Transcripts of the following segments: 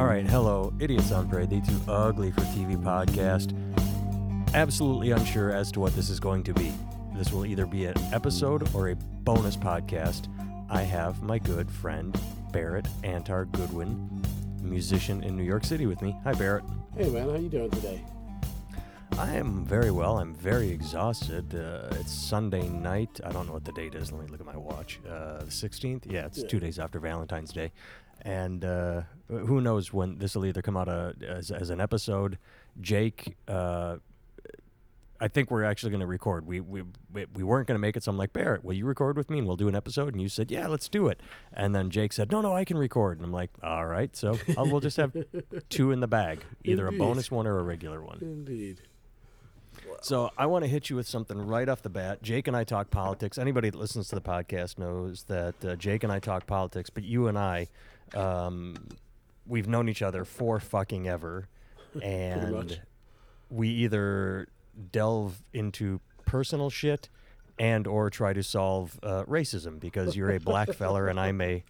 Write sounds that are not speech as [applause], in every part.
All right, hello, Idiots on Parade, the Too Ugly for TV podcast. Absolutely unsure as to what this is going to be. This will either be an episode or a bonus podcast. I have my good friend Barrett Antar Goodwin, musician in New York City, with me. Hi, Barrett. Hey man, how you doing today? I am very well. I'm very exhausted. Uh, it's Sunday night. I don't know what the date is. Let me look at my watch. Uh, the 16th? Yeah, it's Yeah. two days after Valentine's Day. And uh, who knows when this will either come out uh, as, as an episode. Jake, uh, I think we're actually going to record. We, we we we weren't going to make it, so I'm like, Barrett, will you record with me and we'll do an episode? And you said, yeah, let's do it. And then Jake said, no, no, I can record. And I'm like, all right. So I'll, we'll just have [laughs] two in the bag, either a bonus one or a regular one. Indeed. So I want to hit you with something right off the bat. Jake and I talk politics. Anybody that listens to the podcast knows that uh, Jake and I talk politics, but you and I, um, we've known each other for fucking ever, [laughs] and we either delve into personal shit and or try to solve uh, racism because you're a black [laughs] feller and I'm a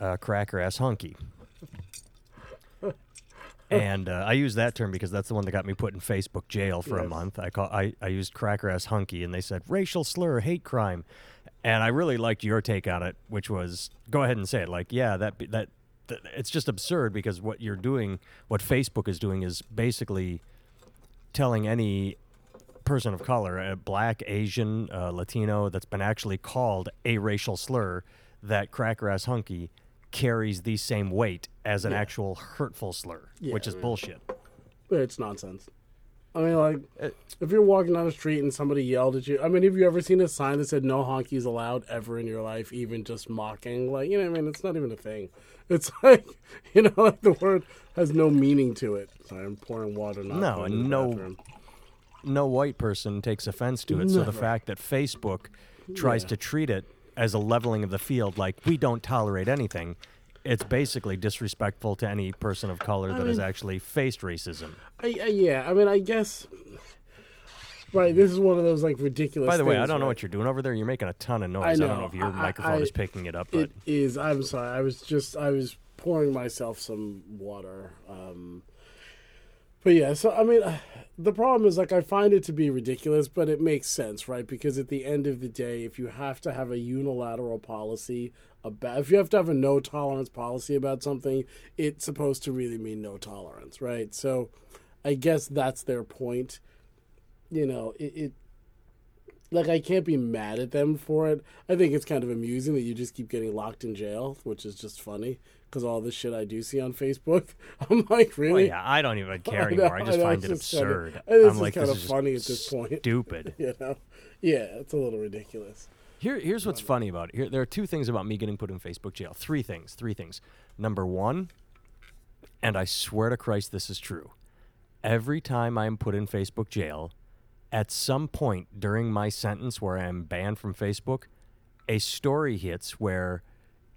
uh, cracker ass hunky. And uh, I use that term because that's the one that got me put in Facebook jail for a month. I call I, I used cracker ass hunky, and they said racial slur, hate crime, and I really liked your take on it, which was go ahead and say it. Like, yeah, that be- that, that it's just absurd because what you're doing, what Facebook is doing, is basically telling any person of color, a black, Asian, uh, Latino, that's been actually called a racial slur, that cracker ass hunky carries the same weight as an Yeah. actual hurtful slur, which Yeah, is man. bullshit. It's nonsense. I mean, like, Uh, if you're walking down the street and somebody yelled at you, I mean, have you ever seen a sign that said "No honkies allowed" ever in your life, even just mocking? Like, you know, what I mean, it's not even a thing. It's [laughs] like, you know, like the word has no meaning to it. Sorry, I'm pouring water. Not No, and no- bathroom. No white person takes offense to it. So the fact that Facebook tries Yeah. to treat it as a leveling of the field, like we don't tolerate anything, it's basically disrespectful to any person of color that has actually faced racism. I, I, yeah, I mean, I guess. Right, this is one of those like ridiculous. By the way, I don't know right? what you're doing over there. You're making a ton of noise. I I, don't know. know if your I- microphone I- is picking it up, but It is. I'm sorry. I was just. I was pouring myself some water. Um, but yeah. So I mean, the problem is like I find it to be ridiculous, but it makes sense, right? Because at the end of the day, if you have to have a unilateral policy about, if you have to have a no tolerance policy about something, it's supposed to really mean no tolerance, right? So, I guess that's their point. You know, it, it like I can't be mad at them for it. I think it's kind of amusing that you just keep getting locked in jail, which is just funny because all the shit I do see on [laughs] Facebook, I'm like, well, really? yeah, I don't even [laughs] care I know, anymore. I just I know, find it just absurd. I'm just like, kinda this is just funny at this point. [laughs] Stupid. You know? Yeah, it's a little ridiculous. Here, here's what's um, funny about it. Here, there are two things about me getting put in Facebook jail. Three things. Three things. Number one, and I swear to Christ, this is true. Every time I'm put in Facebook jail, at some point during my sentence where I am banned from Facebook, a story hits where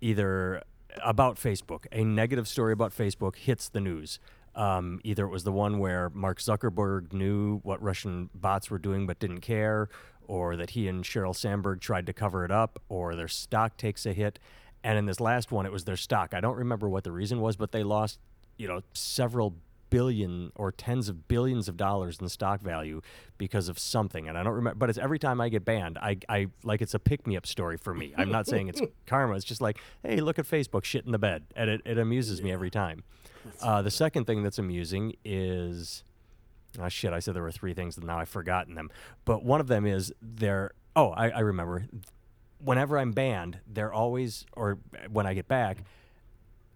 either about Facebook, a negative story about Facebook hits the news. Um, either it was the one where Mark Zuckerberg knew what Russian bots were doing but didn't care, or that he and Sheryl Sandberg tried to cover it up, or their stock takes a hit. And in this last one, it was their stock. I don't remember what the reason was, but they lost, you know, several billion or tens of billions of dollars in stock value because of something. And i don't remember but it's every time i get banned i, I like it's a pick-me-up story for me. I'm not saying it's [laughs] karma. It's just like hey look at facebook shit in the bed and it, it amuses me every time. Uh, the second thing that's amusing is oh shit i said there were three things and now i've forgotten them. But one of them is they're oh i, I remember. Whenever i'm banned they're always or when i get back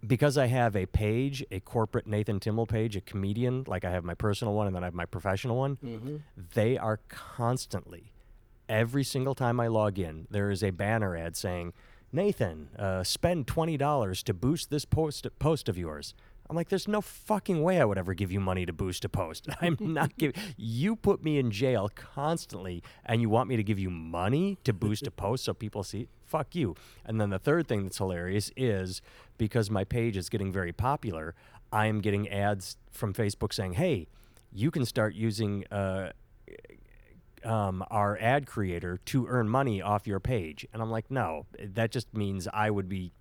because I have a page, a corporate Nathan Timmel page, a comedian, like I have my personal one and then I have my professional one, they are constantly, every single time I log in, there is a banner ad saying, Nathan, uh, spend $20 to boost this post, post of yours. I'm like, there's no fucking way I would ever give you money to boost a post. [laughs] I'm not [laughs] giving. You put me in jail constantly, and you want me to give you money to boost a [laughs] post so people see? Fuck you. And then the third thing that's hilarious is because my page is getting very popular, I am getting ads from Facebook saying, "Hey, you can start using." Uh, um, our ad creator to earn money off your page. And I'm like, no, that just means I would be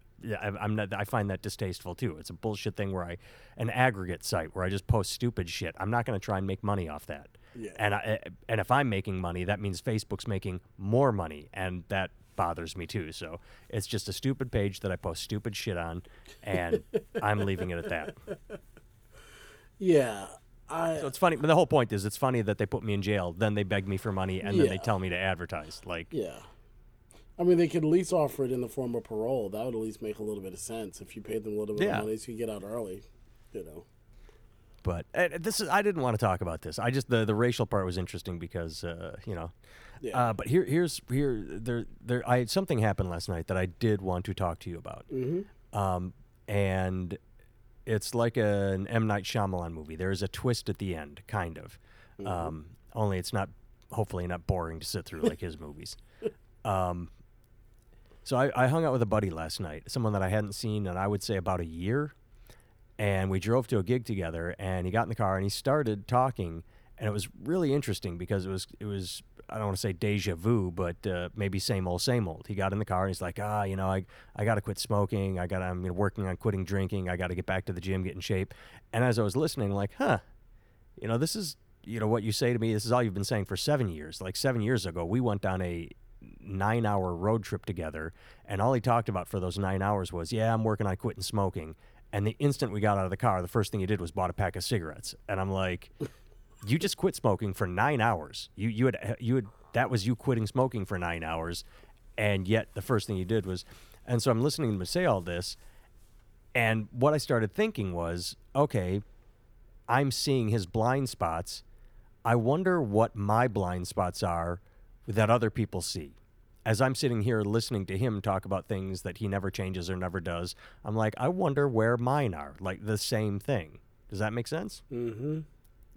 I'm not. I find that distasteful too. It's a bullshit thing where I, an aggregate site where I just post stupid shit. I'm not going to try and make money off that. Yeah. And I, eh, and if I'm making money, that means Facebook's making more money, and that bothers me too. So it's just a stupid page that I post stupid shit on, and [laughs] I'm leaving it at that. Yeah. I So it's funny. But the whole point is, it's funny that they put me in jail, then they beg me for money, and then they tell me to advertise. Like, yeah. I mean, they could at least offer it in the form of parole. That would at least make a little bit of sense if you paid them a little bit Yeah. of money so you could get out early. You know. but uh, this is. I didn't want to talk about this. I just the the racial part was interesting because uh, you know. Yeah. Uh, but here, here's here there there. I something happened last night that I did want to talk to you about. mm-hmm. um, and it's like a, an M Night Shyamalan movie. There is a twist at the end, kind of. Um, only it's not, hopefully, not boring to sit through like his movies. [laughs] Um, so I, I hung out with a buddy last night, someone that I hadn't seen in I would say about a year, and we drove to a gig together. And he got in the car and he started talking, and it was really interesting because it was it was I don't want to say deja vu, but uh, maybe same old, same old. He got in the car and he's like, ah, you know, I I got to quit smoking. I got I'm you know, working on quitting drinking. I got to get back to the gym, get in shape. And as I was listening, like, huh, you know, this is you know what you say to me. This is all you've been saying for seven years. Like seven years ago, we went down a nine hour road trip together, and all he talked about for those nine hours was, yeah, I'm working on quitting smoking. And the instant we got out of the car, the first thing he did was bought a pack of cigarettes. And I'm like, [laughs] you just quit smoking for nine hours. You you had you had that was you quitting smoking for nine hours, and yet the first thing you did was, and so I'm listening to him say all this, and what I started thinking was, okay, I'm seeing his blind spots. I wonder what my blind spots are that other people see. As I'm sitting here listening to him talk about things that he never changes or never does, I'm like, I wonder where mine are. Like the same thing. Does that make sense? Mm-hmm.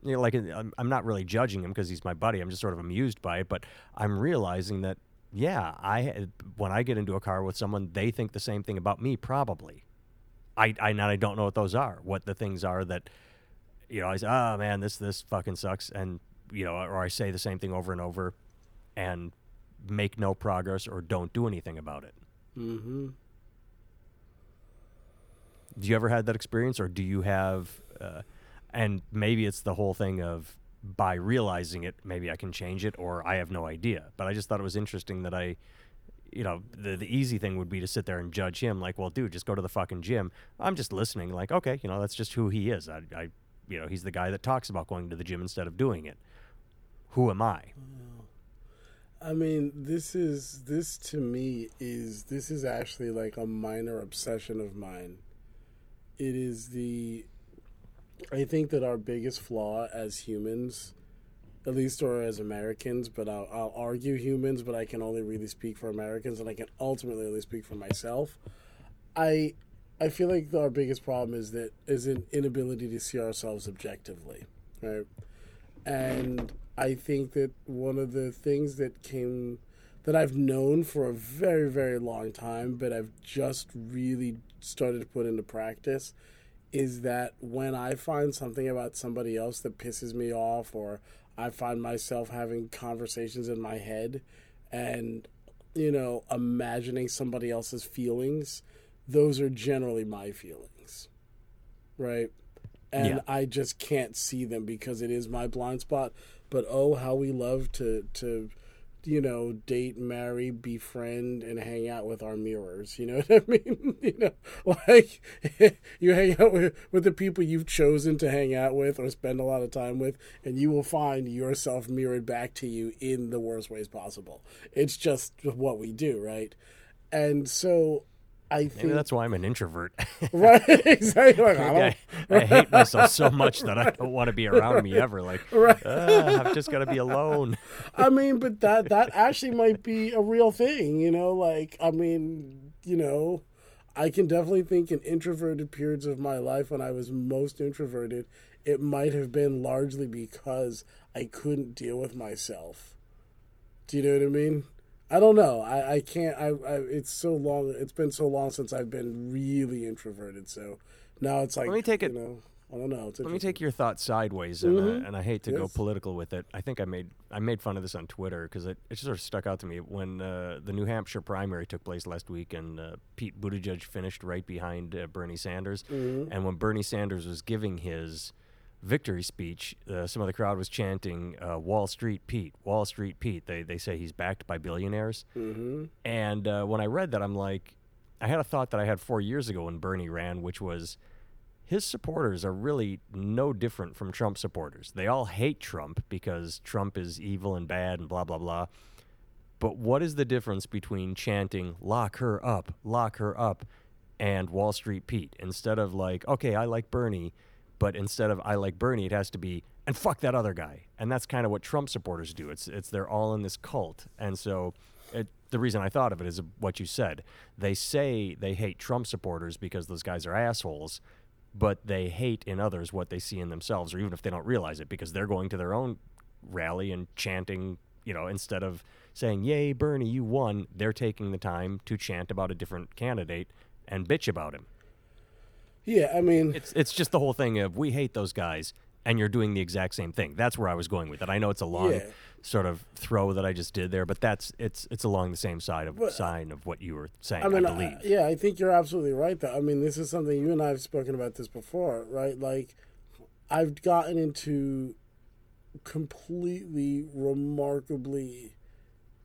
you know, like I'm, I'm not really judging him because he's my buddy. I'm just sort of amused by it. But I'm realizing that, yeah, I when I get into a car with someone, they think the same thing about me. Probably. I I now I don't know what those are. What the things are that, you know, I say, oh man, this this fucking sucks, and you know, or I say the same thing over and over, and make no progress or don't do anything about it. Mm-hmm. Do you ever had that experience, or do you have? Uh, and maybe it's the whole thing of by realizing it, maybe I can change it, or I have no idea. But I just thought it was interesting that I, you know, the the easy thing would be to sit there and judge him, like, well, dude, just go to the fucking gym. I'm just listening, like, okay, you know, that's just who he is. I, I you know, he's the guy that talks about going to the gym instead of doing it. Who am I? I mean, this is this to me is this is actually like a minor obsession of mine. It is the I think that our biggest flaw as humans, at least or as Americans, but I'll, I'll argue humans, but I can only really speak for Americans, and I can ultimately only speak for myself. I I feel like our biggest problem is that is an inability to see ourselves objectively, right? And I think that one of the things that came that I've known for a very very long time, but I've just really started to put into practice is that when I find something about somebody else that pisses me off, or I find myself having conversations in my head and, you know, imagining somebody else's feelings, those are generally my feelings. Right? And Yeah. I just can't see them because it is my blind spot. But oh, how we love to, to, you know, date, marry, befriend, and hang out with our mirrors. You know [laughs] what I mean? you know, like [laughs] you hang out with, with the people you've chosen to hang out with or spend a lot of time with, and you will find yourself mirrored back to you in the worst ways possible. It's just what we do, right? And so I Maybe think that's why I'm an introvert. [laughs] right, [laughs] exactly. Like, I I, I hate [laughs] myself so much that I don't want to be around me ever. Like, Right. "Ah, I've just got to be alone. I mean, but that that actually might be a real thing, you know. Like, I mean, you know, I can definitely think in introverted periods of my life when I was most introverted, it might have been largely because I couldn't deal with myself. Do you know what I mean? I don't know. I, I can't. I, I it's so long. It's been so long since I've been really introverted. So now it's like Let me take you it- know, I don't know. It's Let me take your thoughts sideways, and, Mhm. uh, and I hate to go political with it. I think I made I made fun of this on Twitter because it, it sort of stuck out to me when uh, the New Hampshire primary took place last week, and uh, Pete Buttigieg finished right behind uh, Bernie Sanders. Mhm. And when Bernie Sanders was giving his victory speech, uh, some of the crowd was chanting uh, "Wall Street Pete, Wall Street Pete." They they say he's backed by billionaires. Mhm. And uh, when I read that, I'm like, I had a thought that I had four years ago when Bernie ran, which was his supporters are really no different from Trump supporters. They all hate Trump because Trump is evil and bad and blah, blah, blah. But what is the difference between chanting, lock her up, lock her up, and Wall Street Pete? Instead of like, okay, I like Bernie, but instead of I like Bernie, it has to be, and fuck that other guy. And that's kind of what Trump supporters do. It's, it's they're all in this cult. And so it, the reason I thought of it is what you said. They say they hate Trump supporters because those guys are assholes, but they hate in others what they see in themselves, or even if they don't realize it, because they're going to their own rally and chanting, you know, instead of saying, Yay, Bernie, you won, they're taking the time to chant about a different candidate and bitch about him. Yeah, I mean, It's it's just the whole thing of we hate those guys and you're doing the exact same thing. That's where I was going with it. I know it's a long Yeah. sort of throw that I just did there, but that's it's it's along the same side of But, sign of what you were saying, I mean, I believe. yeah, I think you're absolutely right. Though I mean, this is something you and I have spoken about this before, right? Like, I've gotten into completely, remarkably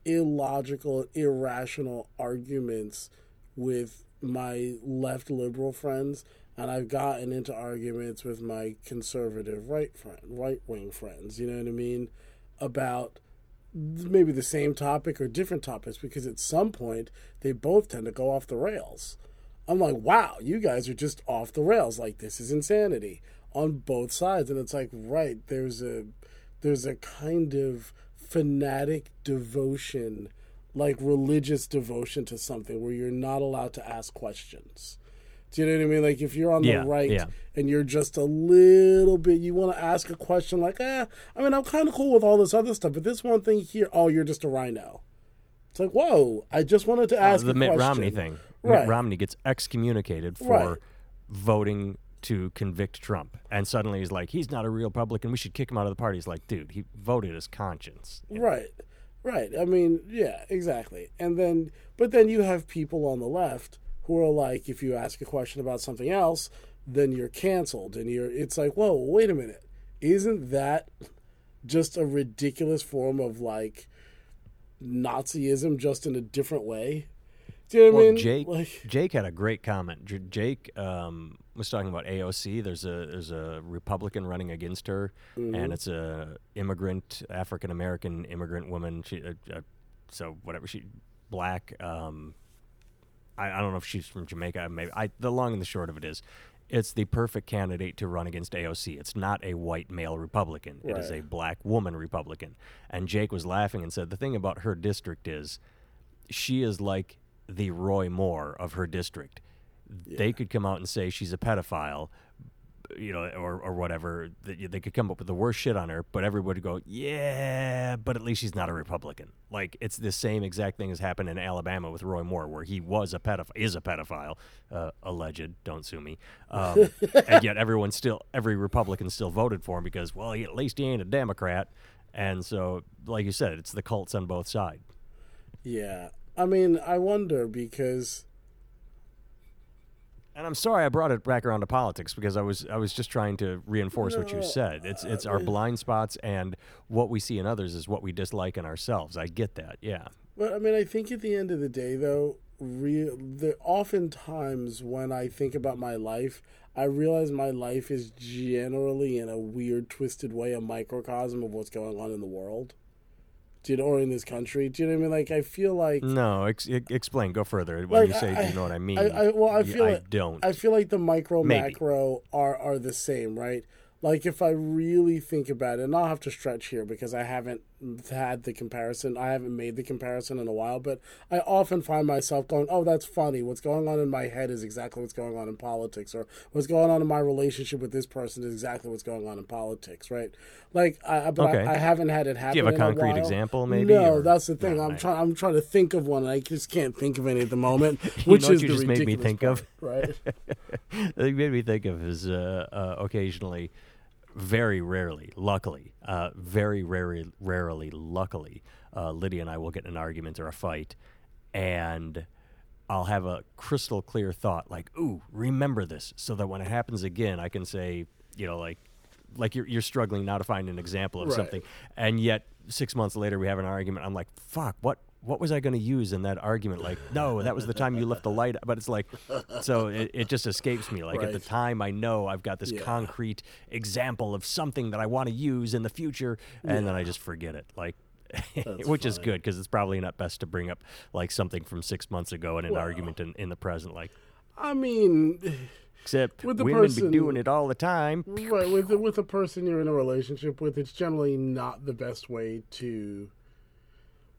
illogical, irrational arguments with my left liberal friends, and I've gotten into arguments with my conservative right friend, right wing friends. You know what I mean? About maybe the same topic or different topics because at some point they both tend to go off the rails. I'm like, wow, you guys are just off the rails. Like this is insanity on both sides, and it's like, right, there's a there's a kind of fanatic devotion, like religious devotion to something where you're not allowed to ask questions. Do you know what I mean? Like if you're on Yeah, the right yeah. and you're just a little bit, you want to ask a question like, eh, I mean, I'm kind of cool with all this other stuff, but this one thing here, oh, you're just a RINO. It's like, whoa, I just wanted to ask Uh, the Mitt question. Romney thing. Right. Mitt Romney gets excommunicated for Right. voting to convict Trump, and suddenly he's like, he's not a real Republican. We should kick him out of the party. He's like, dude, he voted his conscience. Right. Right. I mean, yeah, exactly. And then, but then you have people on the left who are like, if you ask a question about something else, then you're canceled. And you're, it's like, whoa, wait a minute. Isn't that just a ridiculous form of like Nazism just in a different way? Do you know what Well, I mean? Jake Like, Jake had a great comment. J- Jake um, was talking about AOC. There's a there's a Republican running against her, Mm-hmm. and it's a immigrant African American immigrant woman. She uh, uh, so whatever she black. Um, I, I don't know if she's from Jamaica. Maybe I. The long and the short of it is, it's the perfect candidate to run against AOC. It's not a white male Republican. It is a black woman Republican. And Jake was laughing and said the thing about her district is she is like the Roy Moore of her district. They could come out and say she's a pedophile, you know, or, or whatever. They they could come up with the worst shit on her, but everybody would go, yeah, but at least she's not a Republican. Like it's the same exact thing as happened in Alabama with Roy Moore, where he was a pedophile, is a pedophile, uh, alleged. Don't sue me. Um, [laughs] and yet everyone still, every Republican still voted for him because, well, he, at least he ain't a Democrat. And so, like you said, it's the cults on both sides. yeah. I mean, I wonder because And I'm sorry I brought it back around to politics because I was I was just trying to reinforce what you said. It's it's our uh, uh, blind spots and what we see in others is what we dislike in ourselves. I get that. Yeah. But I mean, I think at the end of the day, though, real the oftentimes when I think about my life, I realize my life is generally in a weird, twisted way a microcosm of what's going on in the world. Do you know, or in this country? Do you know what I mean? Like, I feel like No, ex- explain. Go further. When Like, you say, I- do you know what I mean? I, I well, I feel I like, don't. I feel like the micro Maybe. macro are are the same, right? Like if I really think about it, and I'll have to stretch here because I haven't had the comparison. I haven't made the comparison in a while, but I often find myself going, "Oh, that's funny. What's going on in my head is exactly what's going on in politics, or what's going on in my relationship with this person is exactly what's going on in politics." Right? Like, I, but Okay. I, I haven't had it happen. Do you have a concrete while. example, maybe, No, or- that's the thing. No, I'm trying. I'm trying to think of one, and I just can't think of any at the moment. [laughs] Which is you the just made me think of? right? [laughs] it made me think of is uh, uh, occasionally, very rarely, luckily, uh, very rarely, rarely, luckily, uh, Lydia and I will get in an argument or a fight, and I'll have a crystal clear thought like, "Ooh, remember this," so that when it happens again, I can say, you know, like, like you're you're struggling now to find an example of Right. something, and yet six months later we have an argument. I'm like, "Fuck, what?" What was I going to use in that argument? Like, no, that was the time you left the light. But it's like, so it, it just escapes me. Like at the time, I know I've got this Yeah. concrete example of something that I want to use in the future, and then I just forget it. Like, [laughs] which is good because it's probably not best to bring up like something from six months ago in an Well. argument in, in the present. Like, I mean, except With the women be person- doing it all the time. right with the, with a person you're in a relationship with, it's generally not the best way to.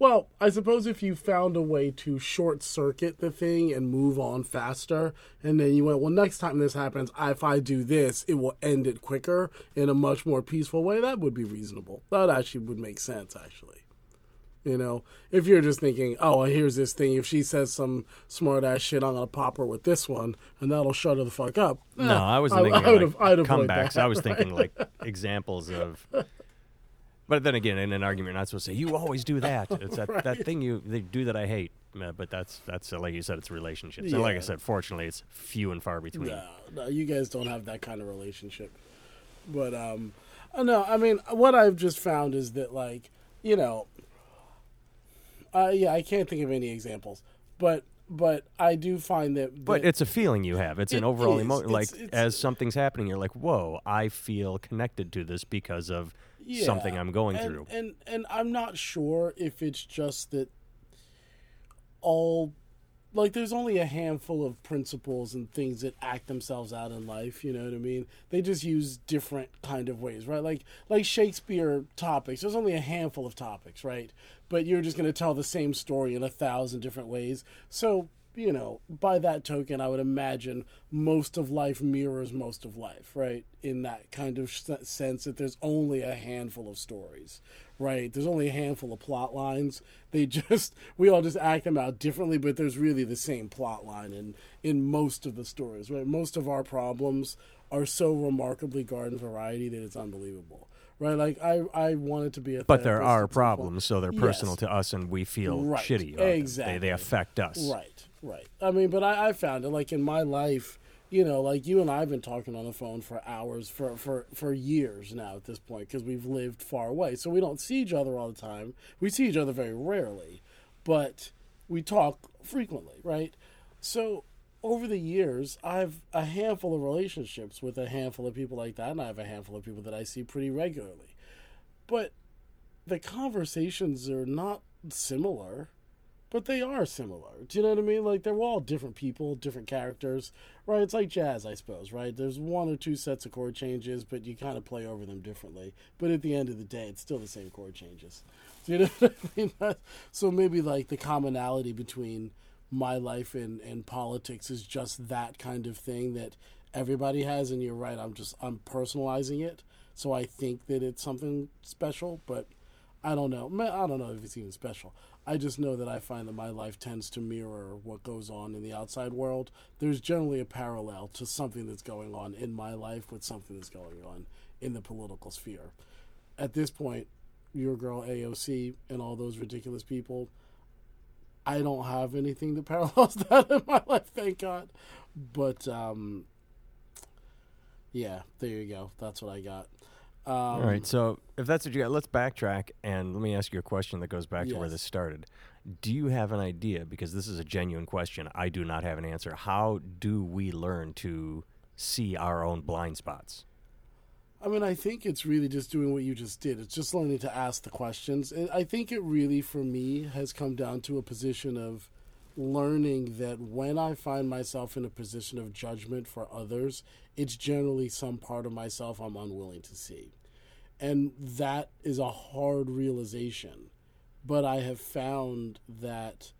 Well, I suppose if you found a way to short circuit the thing and move on faster, and then you went, well, next time this happens, if I do this, it will end it quicker in a much more peaceful way. That would be reasonable. That actually would make sense, actually. You know, if you're just thinking, oh, here's this thing. If she says some smart ass shit, I'm gonna pop her with this one, and that'll shut her the fuck up. No, Eh, I was thinking I like I'd comebacks. [laughs] that, I was right? thinking like examples of. But then again, in an argument, you're not supposed to say you always do that. [laughs] It's that, that thing you they do that I hate. Uh, but that's that's uh, like you said, it's relationships. And like I said, fortunately, it's few and far between. No, no, you guys don't have that kind of relationship. But um, no, I mean, what I've just found is that like, you know, uh, yeah, I can't think of any examples, but but I do find that. But it's a feeling you have. It's an overall emotion. Like It's- as something's happening, you're like, "Whoa! I feel connected to this because of something I'm going and, through." And and I'm not sure if it's just that all like there's only a handful of principles and things that act themselves out in life, you know what I mean? They just use different kind of ways, right? Like like Shakespeare topics, there's only a handful of topics, right? But you're just going to tell the same story in a thousand different ways. So, you know, by that token, I would imagine most of life mirrors most of life, right? In that kind of sense that there's only a handful of stories, right? There's only a handful of plot lines. They [laughs] just we all just act them out differently, but there's really the same plot line in in most of the stories, right? Most of our problems are so remarkably garden variety that it's unbelievable. Right, like I, I wanted to be a. But there are at some point. problems, so they're personal Yes. to us, and we feel Right, shitty. Them. They, exactly. they affect us. Right, right. I mean, but I, I found it like in my life, you know, like you and I have been talking on the phone for hours for for for years now at this point because we've lived far away, so we don't see each other all the time. We see each other very rarely, but we talk frequently, right? So over the years, I've a handful of relationships with a handful of people like that, and I have a handful of people that I see pretty regularly. But the conversations are not similar, but they are similar. Do you know what I mean? Like they're all different people, different characters, right? It's like jazz, I suppose, right? There's one or two sets of chord changes, but you kind of play over them differently. But at the end of the day, it's still the same chord changes. Do you [laughs] know what I mean? [laughs] So maybe like the commonality between my life and, and politics is just that kind of thing that everybody has and you're right i'm just i'm personalizing it so i think that it's something special but i don't know i don't know if it's even special i just know that i find that my life tends to mirror what goes on in the outside world there's generally a parallel to something that's going on in my life with something that's going on in the political sphere at this point your girl aoc and all those ridiculous people I don't have anything that [laughs] parallels that in my life, thank God. But um, yeah, there you go. That's what I got. Um, All right. So if that's what you got, let's backtrack and let me ask you a question that goes back to where this started. Do you have an idea? Because this is a genuine question. I do not have an answer. How do we learn to see our own blind spots? I mean, I think it's really just doing what you just did. It's just learning to ask the questions. And I think it really, for me, has come down to a position of learning that when I find myself in a position of judgment for others, it's generally some part of myself I'm unwilling to see. and that is a hard realization. But I have found that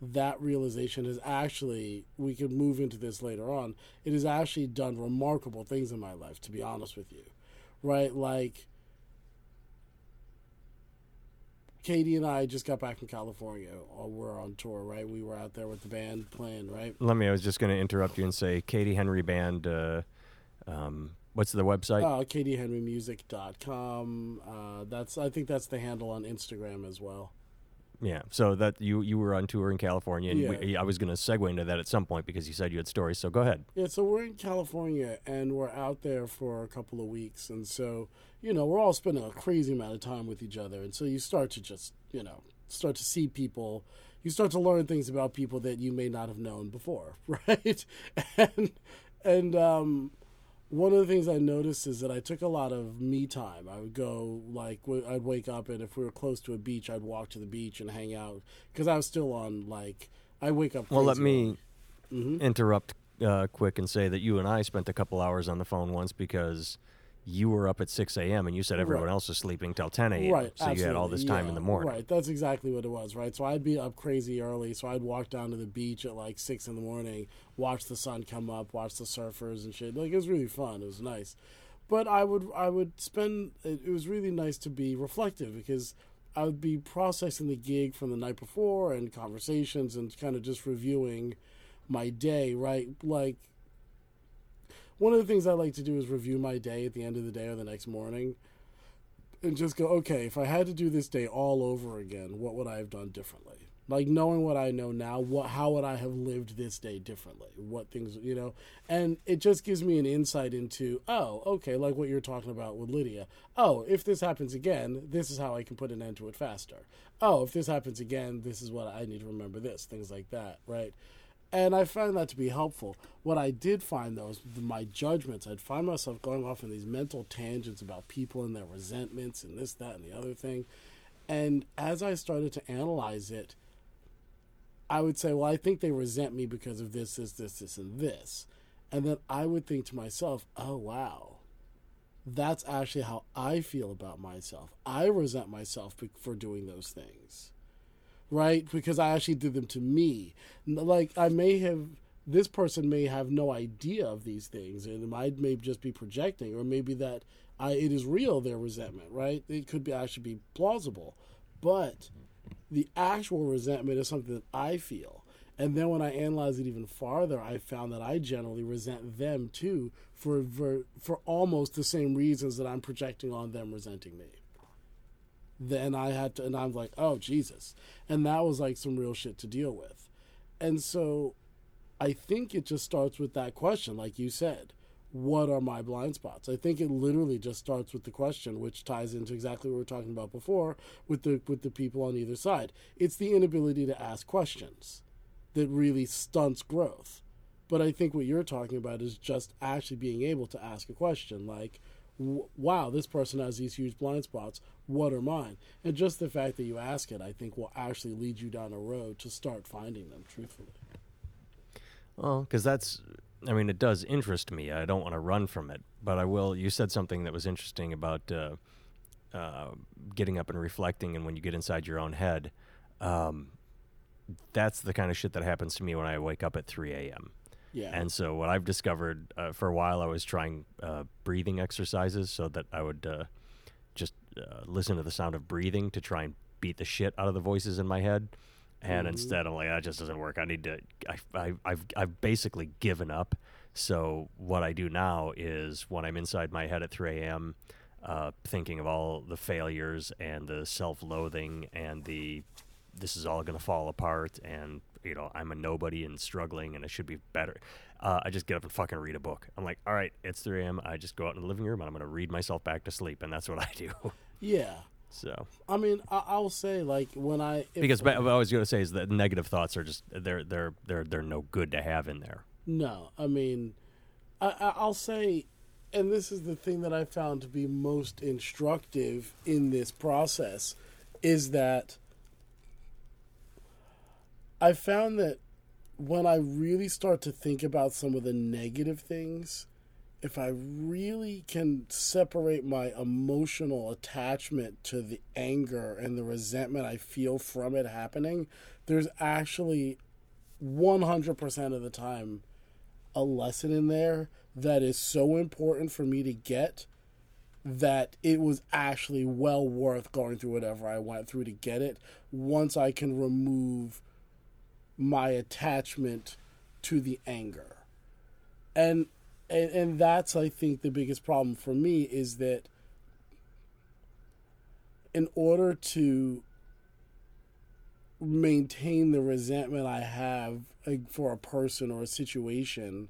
that realization has actually we could move into this later on it has actually done remarkable things in my life to be honest with you right like katie and i just got back from california we're on tour right we were out there with the band playing right Let me. I was just going to interrupt you and say, Katie Henry Band. Uh, um, what's the website? uh, katiehenrymusic.com uh, that's i think that's the handle on instagram as well yeah. So that you you were on tour in California, and Yeah. we, I was going to segue into that at some point because you said you had stories. So go ahead. Yeah, so we're in California and we're out there for a couple of weeks. And so, you know, we're all spending a crazy amount of time with each other. And so you start to just, you know, start to see people. You start to learn things about people that you may not have known before, [laughs] right? And, and, um, one of the things I noticed is that I took a lot of me time. I would go like w- I'd wake up and if we were close to a beach, I'd walk to the beach and hang out because I was still on like I wake up. Well, let me. Mhm. interrupt uh, quick and say that you and I spent a couple hours on the phone once because you were up at 6 a.m. and you said everyone Right. else was sleeping till 10 a.m. Right. So you had all this time in the morning. Right. That's exactly what it was. Right. So I'd be up crazy early. So I'd walk down to the beach at like six in the morning, watch the sun come up, watch the surfers and shit. Like it was really fun. It was nice. But I would I would spend. It, it was really nice to be reflective because I would be processing the gig from the night before and conversations and kind of just reviewing my day. Right. Like one of the things I like to do is review my day at the end of the day or the next morning and just go, okay, if I had to do this day all over again, what would I have done differently? Like knowing what I know now, what how would I have lived this day differently? What things, you know? And it just gives me an insight into, oh, okay, like what you're talking about with Lydia. Oh, if this happens again, this is how I can put an end to it faster. Oh, if this happens again, this is what I need to remember this, things like that, right? And I found that to be helpful. What I did find, though, is my judgments. I'd find myself going off in these mental tangents about people and their resentments and this, that, and the other thing. And as I started to analyze it, I would say, well, I think they resent me because of this, this, this, this, and this. And then I would think to myself, oh, wow, that's actually how I feel about myself. I resent myself for doing those things right? Because I actually did them to me. Like I may have this person may have no idea of these things, and it might may just be projecting, or maybe that I it is real their resentment, right? It could be actually be plausible, but the actual resentment is something that I feel. And then when I analyze it even farther, I found that I generally resent them too for for, for almost the same reasons that I'm projecting on them resenting me then I had to, and I'm like, oh Jesus, and that was like some real shit to deal with, and so I think it just starts with that question, like you said, what are my blind spots? I think it literally just starts with the question, which ties into exactly what we were talking about before with the with the people on either side. It's the inability to ask questions that really stunts growth. But I think what you're talking about is just actually being able to ask a question like, wow, this person has these huge blind spots. What are mine? And just the fact that you ask it, I think, will actually lead you down a road to start finding them, truthfully. Well, because that's, I mean, it does interest me. I don't want to run from it, but I will. You said something that was interesting about uh, uh, getting up and reflecting, and when you get inside your own head, um, that's the kind of shit that happens to me when I wake up at 3 a.m. Yeah. And so, what I've discovered uh, for a while, I was trying uh, breathing exercises so that I would uh, uh, listen to the sound of breathing to try and beat the shit out of the voices in my head. And Mhm. instead, I'm like, that just doesn't work. I need to. I, I, I've, I've basically given up. So what I do now is when I'm inside my head at 3 a.m., uh, thinking of all the failures and the self-loathing and the this is all going to fall apart and you know i'm a nobody and struggling and i should be better. Uh, i just get up and fucking read a book. I'm like all right it's 3 a.m i just go out in the living room and i'm going to read myself back to sleep. And that's what i do. [laughs] Yeah. so. I mean, I, I'll say like when I if, because what i was going to say is that negative thoughts are just they're they're they're they're no good to have in there. No, I mean, I- I'll say, and this is the thing that I found to be most instructive in this process, is that I found that when I really start to think about some of the negative things, if I really can separate my emotional attachment to the anger and the resentment I feel from it happening, there's actually 100% of the time a lesson in there that is so important for me to get that it was actually well worth going through whatever I went through to get it once I can remove my attachment to the anger. And and, and that's I think the biggest problem for me is that in order to maintain the resentment I have for a person or a situation,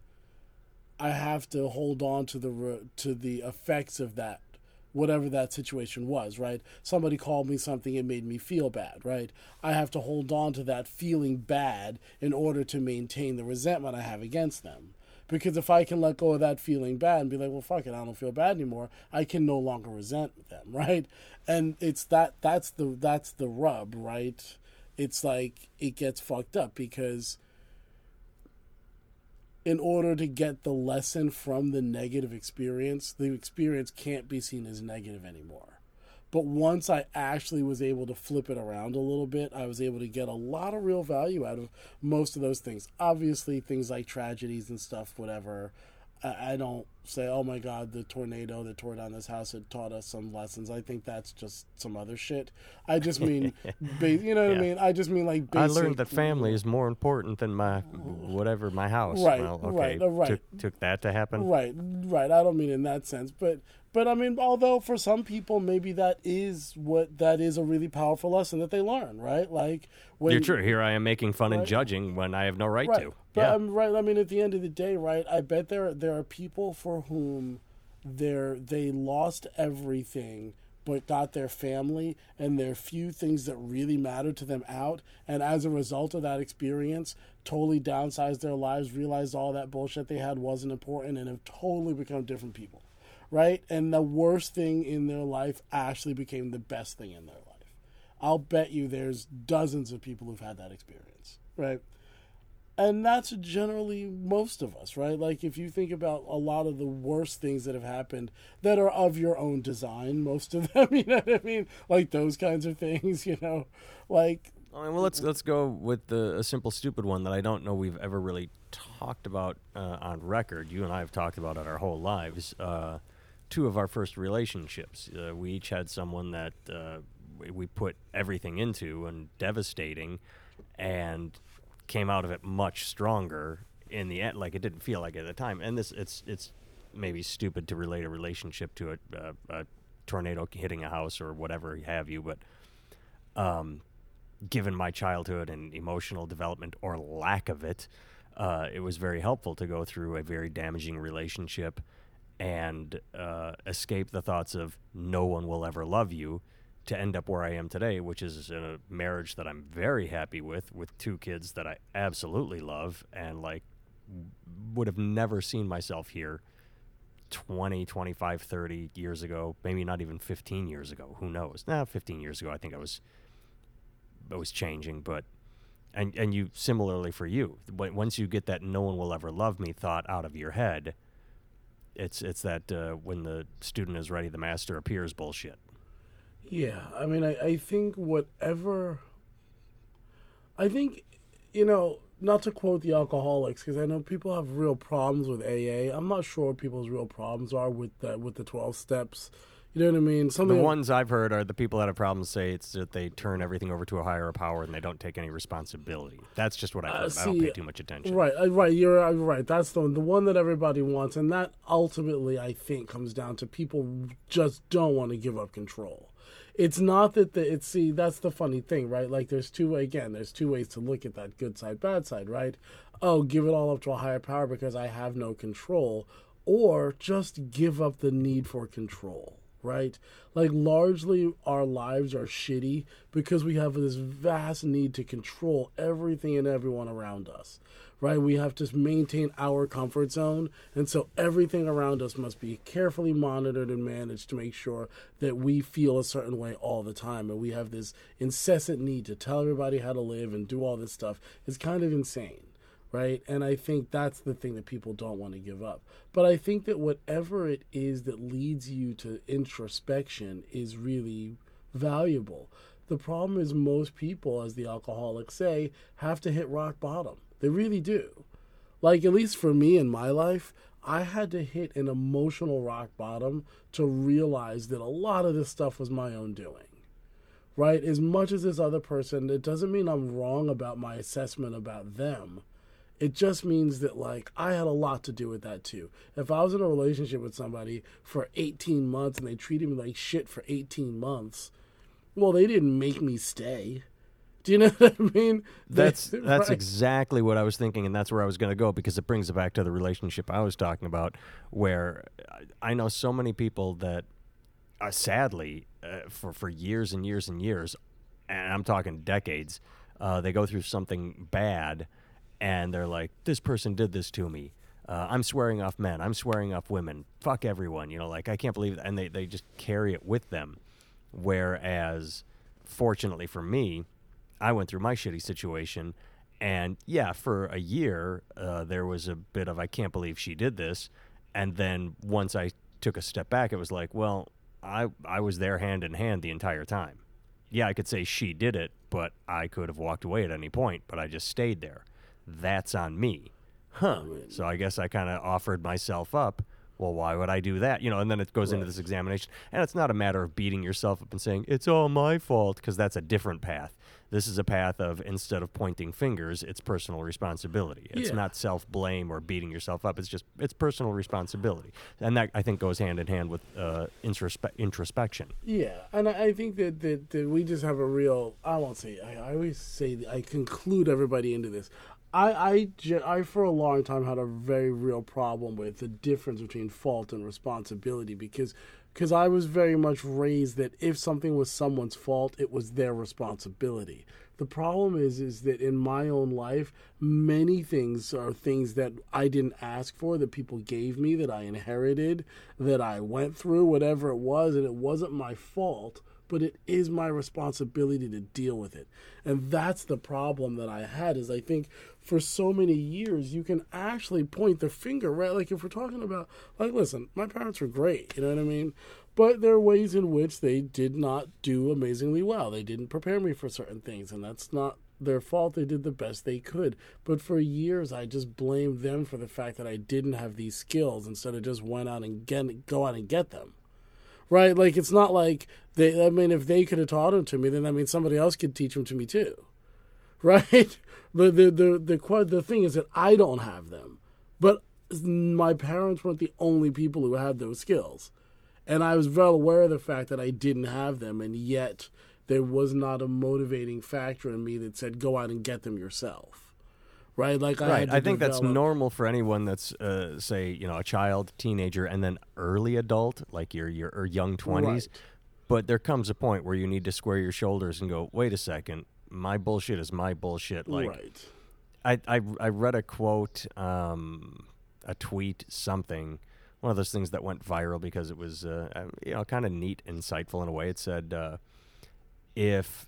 I have to hold on to the to the effects of that whatever that situation was, right? Somebody called me something and made me feel bad, right? I have to hold on to that feeling bad in order to maintain the resentment I have against them. Because if I can let go of that feeling bad and be like, well, fuck it, I don't feel bad anymore, I can no longer resent them, [laughs] right? And it's that that's the that's the rub, right? It's like it gets fucked up because in order to get the lesson from the negative experience, the experience can't be seen as negative anymore. But once I actually was able to flip it around a little bit, I was able to get a lot of real value out of most of those things. Obviously, things like tragedies and stuff, whatever. I, don't say, oh my God, the tornado that tore down this house had taught us some lessons. I think that's just some other shit. I just mean, [laughs] ba- you know what yeah. I mean? I just mean like basic, I learned that family is more important than my whatever my house. Right, well, okay, right, right. Took, took that to happen. Right, right. I don't mean in that sense, but but I mean, although for some people, maybe that is what that is a really powerful lesson that they learn, right? Like when you're true. Here I am making fun right? and judging when I have no right, right. to. But yeah. I'm right. I mean, at the end of the day, right? I bet there there are people for whom they're they lost everything but got their family and their few things that really matter to them out and as a result of that experience totally downsized their lives realized all that bullshit they had wasn't important and have totally become different people right? And the worst thing in their life actually became the best thing in their life. I'll bet you there's dozens of people who've had that experience, right? And that's generally most of us, right? Like if you think about a lot of the worst things that have happened that are of your own design, most of them, [laughs] you know what I mean? Like those kinds of things, [laughs] you know, like. I mean, well, let's let's go with the a simple stupid one that I don't know we've ever really talked about uh, on record. You and I have talked about it our whole lives. Uh, two of our first relationships. Uh, we each had someone that uh, we put everything into and devastating, and came out of it much stronger in the end. Like it didn't feel like at the time. And this, it's it's maybe stupid to relate a relationship to a, a, a tornado hitting a house or whatever have you, but um, given my childhood and emotional development or lack of it, uh, it was very helpful to go through a very damaging relationship and uh, escape the thoughts of no one will ever love you to end up where I am today, which is in a marriage that I'm very happy with, with two kids that I absolutely love, and like would have never seen myself here 20, 25, 30 years ago, maybe not even 15 years ago. Who knows? Now, nah, 15 years ago, I think I was I was changing, but and and you similarly for you, once you get that no one will ever love me thought out of your head, it's it's that uh, when the student is ready, the master appears bullshit. Yeah, I mean, I, I think whatever. I think, you know, not to quote the alcoholics, because I know people have real problems with AA. I'm not sure what people's real problems are with that with the twelve steps you know what I mean? Something the ones I've heard are the people that have problems say it's that they turn everything over to a higher power and they don't take any responsibility. That's just what uh, heard. Uh, see, I don't pay too much attention. Right, uh, right. You're uh, right. That's the the one that everybody wants, and that ultimately, I think, comes down to people just don't want to give up control. It's not that the it's see that's the funny thing, right? Like there's two again, there's two ways to look at that good side, bad side, right? Oh, give it all up to a higher power because I have no control, or just give up the need for control right? Like, largely our lives are shitty because we have this vast need to control everything and everyone around us, right? We have to maintain our comfort zone. And so everything around us must be carefully monitored and managed to make sure that we feel a certain way all the time. And we have this incessant need to tell everybody how to live and do all this stuff. It's kind of insane right? And I think that's the thing that people don't want to give up. But I think that whatever it is that leads you to introspection is really valuable. The problem is most people, as the alcoholics say, have to hit rock bottom. They really do. Like, at least for me in my life, I had to hit an emotional rock bottom to realize that a lot of this stuff was my own doing. Right? As much as this other person, it doesn't mean I'm wrong about my assessment about them. It just means that, like, I had a lot to do with that too. If I was in a relationship with somebody for 18 months and they treated me like shit for 18 months, well, they didn't make me stay. Do you [laughs] know what I mean? That's They- that's right. exactly what I was thinking, and that's where I was going to go because it brings it back to the relationship I was talking about, where I- know so many people that, uh, sadly, uh, for for years and years and years, and I'm talking decades, uh, they go through something bad, and they're like, "This person did this to me." Uh, I'm swearing off men. I'm swearing off women. Fuck everyone. You know, like I can't believe, that. and they they just carry it with them. Whereas, fortunately for me, I went through my shitty situation, and yeah, for a year uh, there was a bit of I can't believe she did this, and then once I took a step back, it was like, well, I I was there hand in hand the entire time. Yeah, I could say she did it, but I could have walked away at any point, but I just stayed there. That's on me, huh? So I guess I kind of offered myself up. Well, why would I do that? You know, and then it goes into this examination, and it's not a matter of beating yourself up and saying it's all my fault because that's a different path. This is a path of instead of pointing fingers, it's personal responsibility. It's Yeah. not self blame or beating yourself up. It's just it's personal responsibility, and that I think goes hand in hand with uh, introspe- introspection. Yeah, and I I think that, that, that we just have a real. I won't say. I, I always say. I conclude everybody into this. I, I, I, for a long time, had a very real problem with the difference between fault and responsibility because, because I was very much raised that if something was someone's fault, it was their responsibility. The problem is, is that in my own life, many things are things that I didn't ask for, that people gave me, that I inherited, that I went through, whatever it was, and it wasn't my fault but it is my responsibility to deal with it. And that's the problem that I had is I think for so many years you can actually point the finger, right? Like if we're talking about like listen, my parents were great, you know what I mean? But there are ways in which they did not do amazingly well. They didn't prepare me for certain things and that's not their fault. They did the best they could. But for years I just blamed them for the fact that I didn't have these skills instead of just went out and get go out and get them right? Like it's not like they. I mean, if they could have taught them to me, then that means somebody else could teach them to me too, [laughs] right? But the the the the, the thing is that I don't have them, but my parents weren't the only people who had those skills, and I was well aware of the fact that I didn't have them, and yet there was not a motivating factor in me that said go out and get them yourself. Right, like I right. I think that's normal for anyone that's, uh, say, you know, a child, teenager, and then early adult, like your your or young twenties. Right. But there comes a point where you need to square your shoulders and go, wait a second, my bullshit is my bullshit. Like right. I, I I read a quote, um, a tweet, something, one of those things that went viral because it was, uh, uh, you know, kind of neat, insightful in a way. It said, uh, if,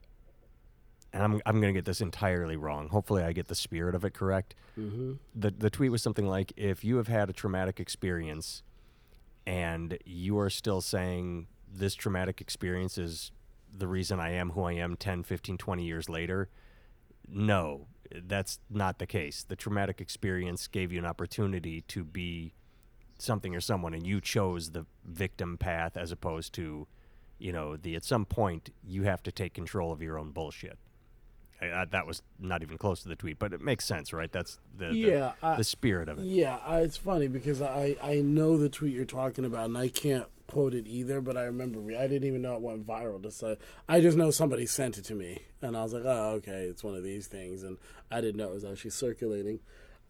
and I'm I'm gonna get this entirely wrong. Hopefully, I get the spirit of it correct. Mm-hmm. The the tweet was something like, if you have had a traumatic experience, and you are still saying this traumatic experience is the reason I am who I am 10, 15, 20 years later, no, that's not the case. The traumatic experience gave you an opportunity to be something or someone, and you chose the victim path as opposed to, you know, the at some point you have to take control of your own bullshit. I, I, that was not even close to the tweet, but it makes sense, right? That's the the, Yeah, I- the spirit of it. Yeah, it's funny because I I know the tweet you're talking about, and I can't quote it either. But I remember re- I didn't even know it went viral. Just uh, I just know somebody sent it to me, and I was like, oh, okay, it's one of these things, and I didn't know it was actually circulating.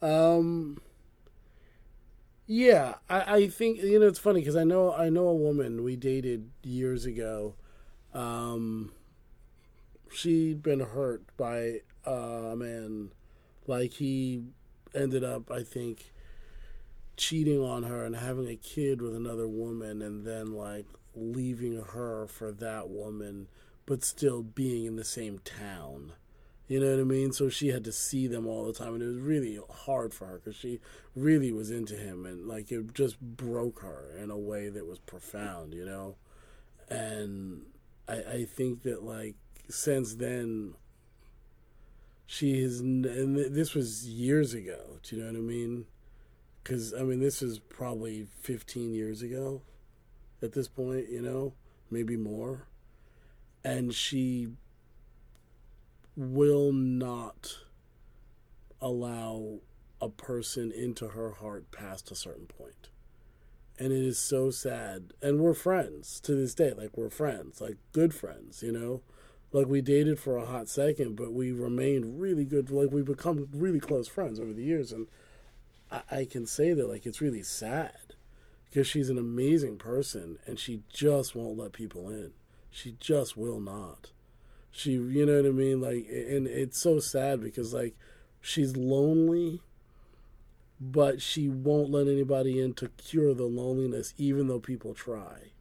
Um, yeah, I, I think you know it's funny because I know I know a woman we dated years ago. Um, she'd been hurt by uh, a man, like he ended up, I think, cheating on her and having a kid with another woman, and then like leaving her for that woman, but still being in the same town. You know what I mean? So she had to see them all the time, and it was really hard for her because she really was into him, and like it just broke her in a way that was profound, you know. And I, I think that like since then, she has, and this was years ago. Do you know what I mean? Because I mean, this is probably fifteen years ago, at this point, you know, maybe more, and she will not allow a person into her heart past a certain point. And it is so sad. And we're friends to this day. Like, we're friends, like good friends, you know? Like, we dated for a hot second, but we remained really good. Like, we've become really close friends over the years. And I, I can say that, like, it's really sad because she's an amazing person and she just won't let people in. She just will not. She you know what i mean? Like and it's so sad because like she's lonely but she won't let anybody in to cure the loneliness even though people try.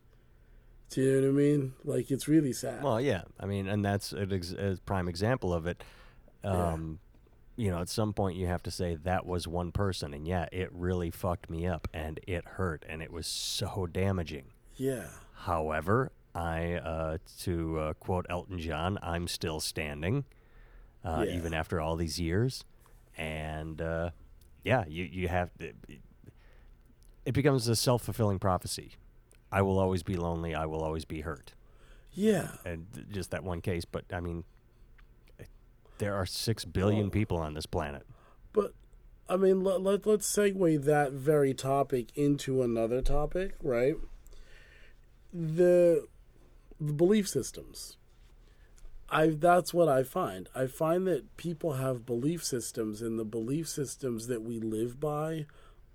Do you know what i mean? Like it's really sad. Well yeah. I mean and that's a, a prime example of it. Um yeah. You know at some point you have to say that was one person and yeah it really fucked me up and it hurt and it was so damaging yeah however I, uh, to uh, quote Elton John, I'm still standing, uh, yeah. even after all these years. And uh, yeah, you, you have, to, it becomes a self fulfilling prophecy. I will always be lonely. I will always be hurt. Yeah. And just that one case. But I mean, there are six billion people on this planet. But I mean, let, let, let's segue that very topic into another topic, right? The the belief systems. I that's what I find. I find that people have belief systems and the belief systems that we live by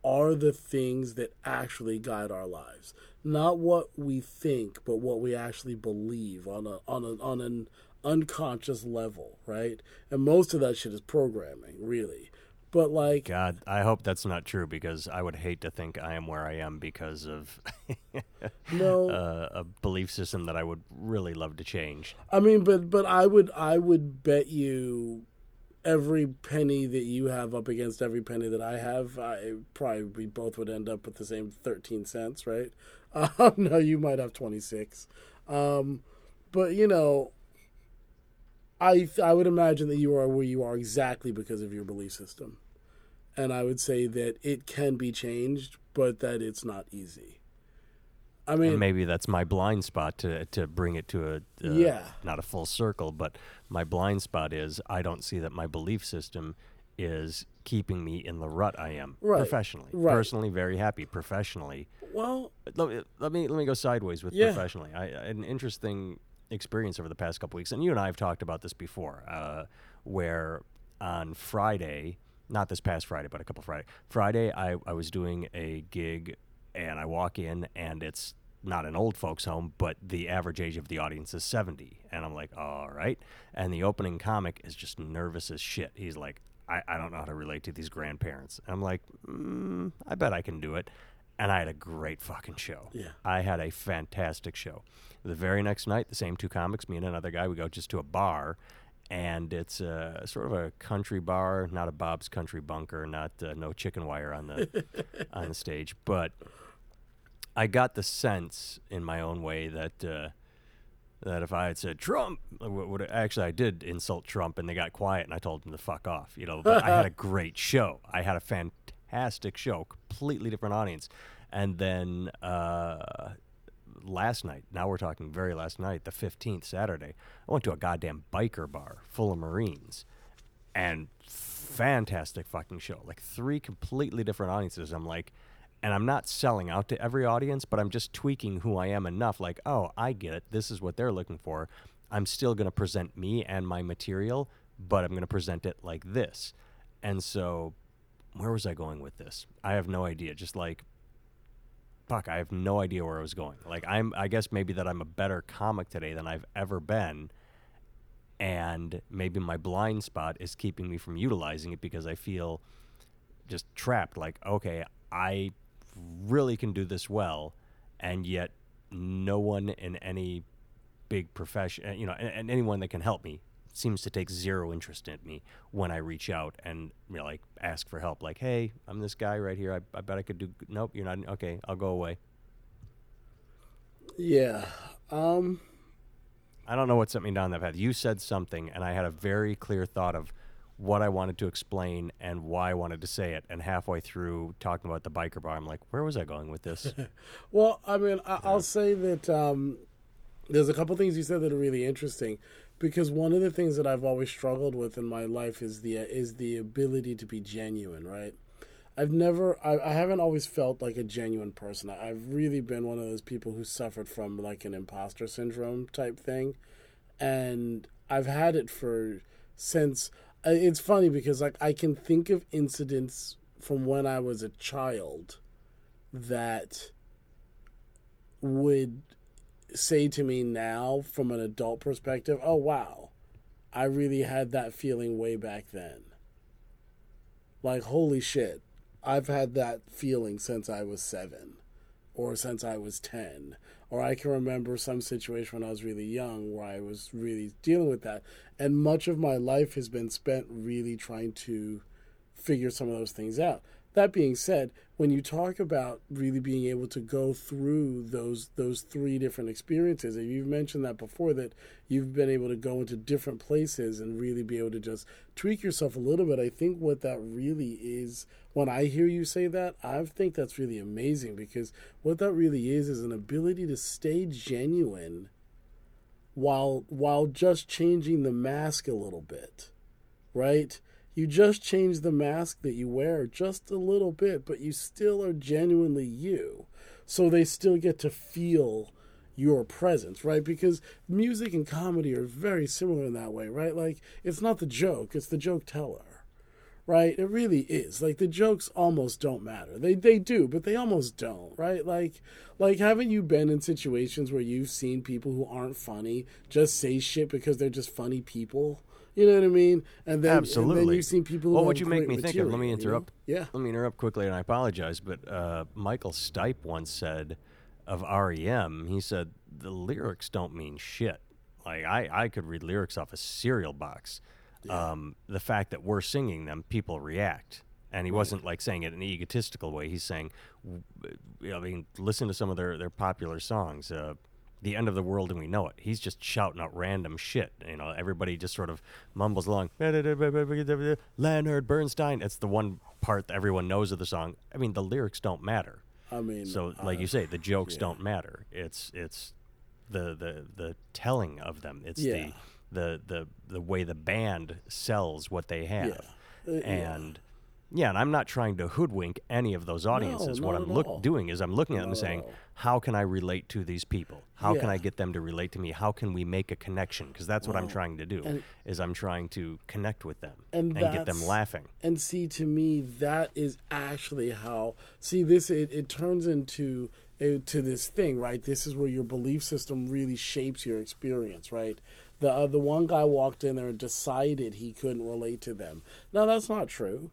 are the things that actually guide our lives. Not what we think, but what we actually believe on a on a on an unconscious level, right? And most of that shit is programming, really. But like God, I hope that's not true because I would hate to think I am where I am because of [laughs] no uh, a belief system that I would really love to change. I mean, but but I would I would bet you every penny that you have up against every penny that I have, I probably we both would end up with the same thirteen cents, right? [laughs] Um, no, you might have twenty six, um, but you know, I I would imagine that you are where you are exactly because of your belief system, and I would say that it can be changed, but that it's not easy. I mean, and maybe that's my blind spot to to bring it to a uh, yeah, not a full circle, but my blind spot is I don't see that my belief system is keeping me in the rut I am right. professionally. Right. Personally, very happy. Professionally, well, let me let me, let me go sideways with yeah. professionally. I, an interesting experience over the past couple weeks, and you and I have talked about this before, uh, where on Friday, not this past Friday, but a couple Friday, Friday, I, I was doing a gig, and I walk in, and it's not an old folks home, but the average age of the audience is 70. And I'm like, all right. And the opening comic is just nervous as shit. He's like, I, I don't know how to relate to these grandparents. And I'm like, mm, I bet I can do it. And I had a great fucking show. Yeah. I had a fantastic show. The very next night, the same two comics, me and another guy, we go just to a bar, and it's a sort of a country bar, not a Bob's Country Bunker, not uh, no chicken wire on the [laughs] on the stage, but I got the sense in my own way that uh, that if I had said Trump, would actually I did insult Trump, and they got quiet, and I told them to fuck off, you know. But I had a [laughs] great show. I had a fantastic show, completely different audience, and then. Uh, last night. Now we're talking very last night, the 15th, Saturday. I went to a goddamn biker bar full of Marines and fantastic fucking show. Like three completely different audiences. I'm like, and I'm not selling out to every audience, but I'm just tweaking who I am enough. Like, oh, I get it. This is what they're looking for. I'm still going to present me and my material, but I'm going to present it like this. And so, where was I going with this? I have no idea. Just like fuck, I have no idea where I was going. Like I'm I guess maybe that I'm a better comic today than I've ever been. And maybe my blind spot is keeping me from utilizing it because I feel just trapped. Like, okay, I really can do this well, and yet no one in any big profession, you know, and, and anyone that can help me seems to take zero interest in me when I reach out and you know, like ask for help. Like, hey, I'm this guy right here. I, I bet I could do. Nope, you're not. Okay, I'll go away. Yeah. Um. I don't know what sent me down that path. You said something, and I had a very clear thought of what I wanted to explain and why I wanted to say it. And halfway through talking about the biker bar, I'm like, where was I going with this? [laughs] Well, I mean, I, I'll say that um, there's a couple things you said that are really interesting, because one of the things that I've always struggled with in my life is the is the ability to be genuine. Right? I've never, I, I haven't always felt like a genuine person. I, I've really been one of those people who suffered from like an imposter syndrome type thing, and I've had it for since. It's funny because like I can think of incidents from when I was a child that would say to me now from an adult perspective, oh wow, I really had that feeling way back then. Like, holy shit, I've had that feeling since I was seven or since I was 10. Or I can remember some situation when I was really young where I was really dealing with that. And much of my life has been spent really trying to figure some of those things out. That being said, when you talk about really being able to go through those those three different experiences, and you've mentioned that before, that you've been able to go into different places and really be able to just tweak yourself a little bit. I think what that really is, when I hear you say that, I think that's really amazing because what that really is is an ability to stay genuine while while just changing the mask a little bit, right? You just change the mask that you wear just a little bit, but you still are genuinely you. So they still get to feel your presence, right? Because music and comedy are very similar in that way, right? Like it's not the joke, it's the joke teller. Right? It really is. Like the jokes almost don't matter. They they do, but they almost don't, right? Like like haven't you been in situations where you've seen people who aren't funny just say shit because they're just funny people? You know what I mean? And then, And then Absolutely. you've seen people. Who Well, have what you make me think of, let material, me you know? interrupt. Yeah. Let me interrupt quickly, and I apologize, but uh, Michael Stipe once said of REM, he said, the lyrics don't mean shit. Like, I, I could read lyrics off a cereal box. Um, the fact that we're singing them, people react. And he wasn't like saying it in an egotistical way. He's saying, w- you know, I mean, listen to some of their, their popular songs. Uh, the end of the world and we know it. He's just shouting out random shit. You know, everybody just sort of mumbles along. [laughs] Leonard Bernstein. It's the one part that everyone knows of the song. I mean, the lyrics don't matter. I mean, So, like uh, you say, the jokes yeah. don't matter. It's it's the the the telling of them. It's Yeah. the the the the way the band sells what they have. Uh, yeah. And yeah, and I'm not trying to hoodwink any of those audiences. what I'm look doing is I'm looking at them and saying, how can I relate to these people? How can I get them to relate to me? How can we make a connection? Because that's what I'm trying to do. and- is I'm trying to connect with them And get them laughing. And see, to me, that is actually how. See, this it, it turns into uh, to this thing, right? This is where your belief system really shapes your experience, right? The uh, the one guy walked in there and decided he couldn't relate to them. Now that's not true.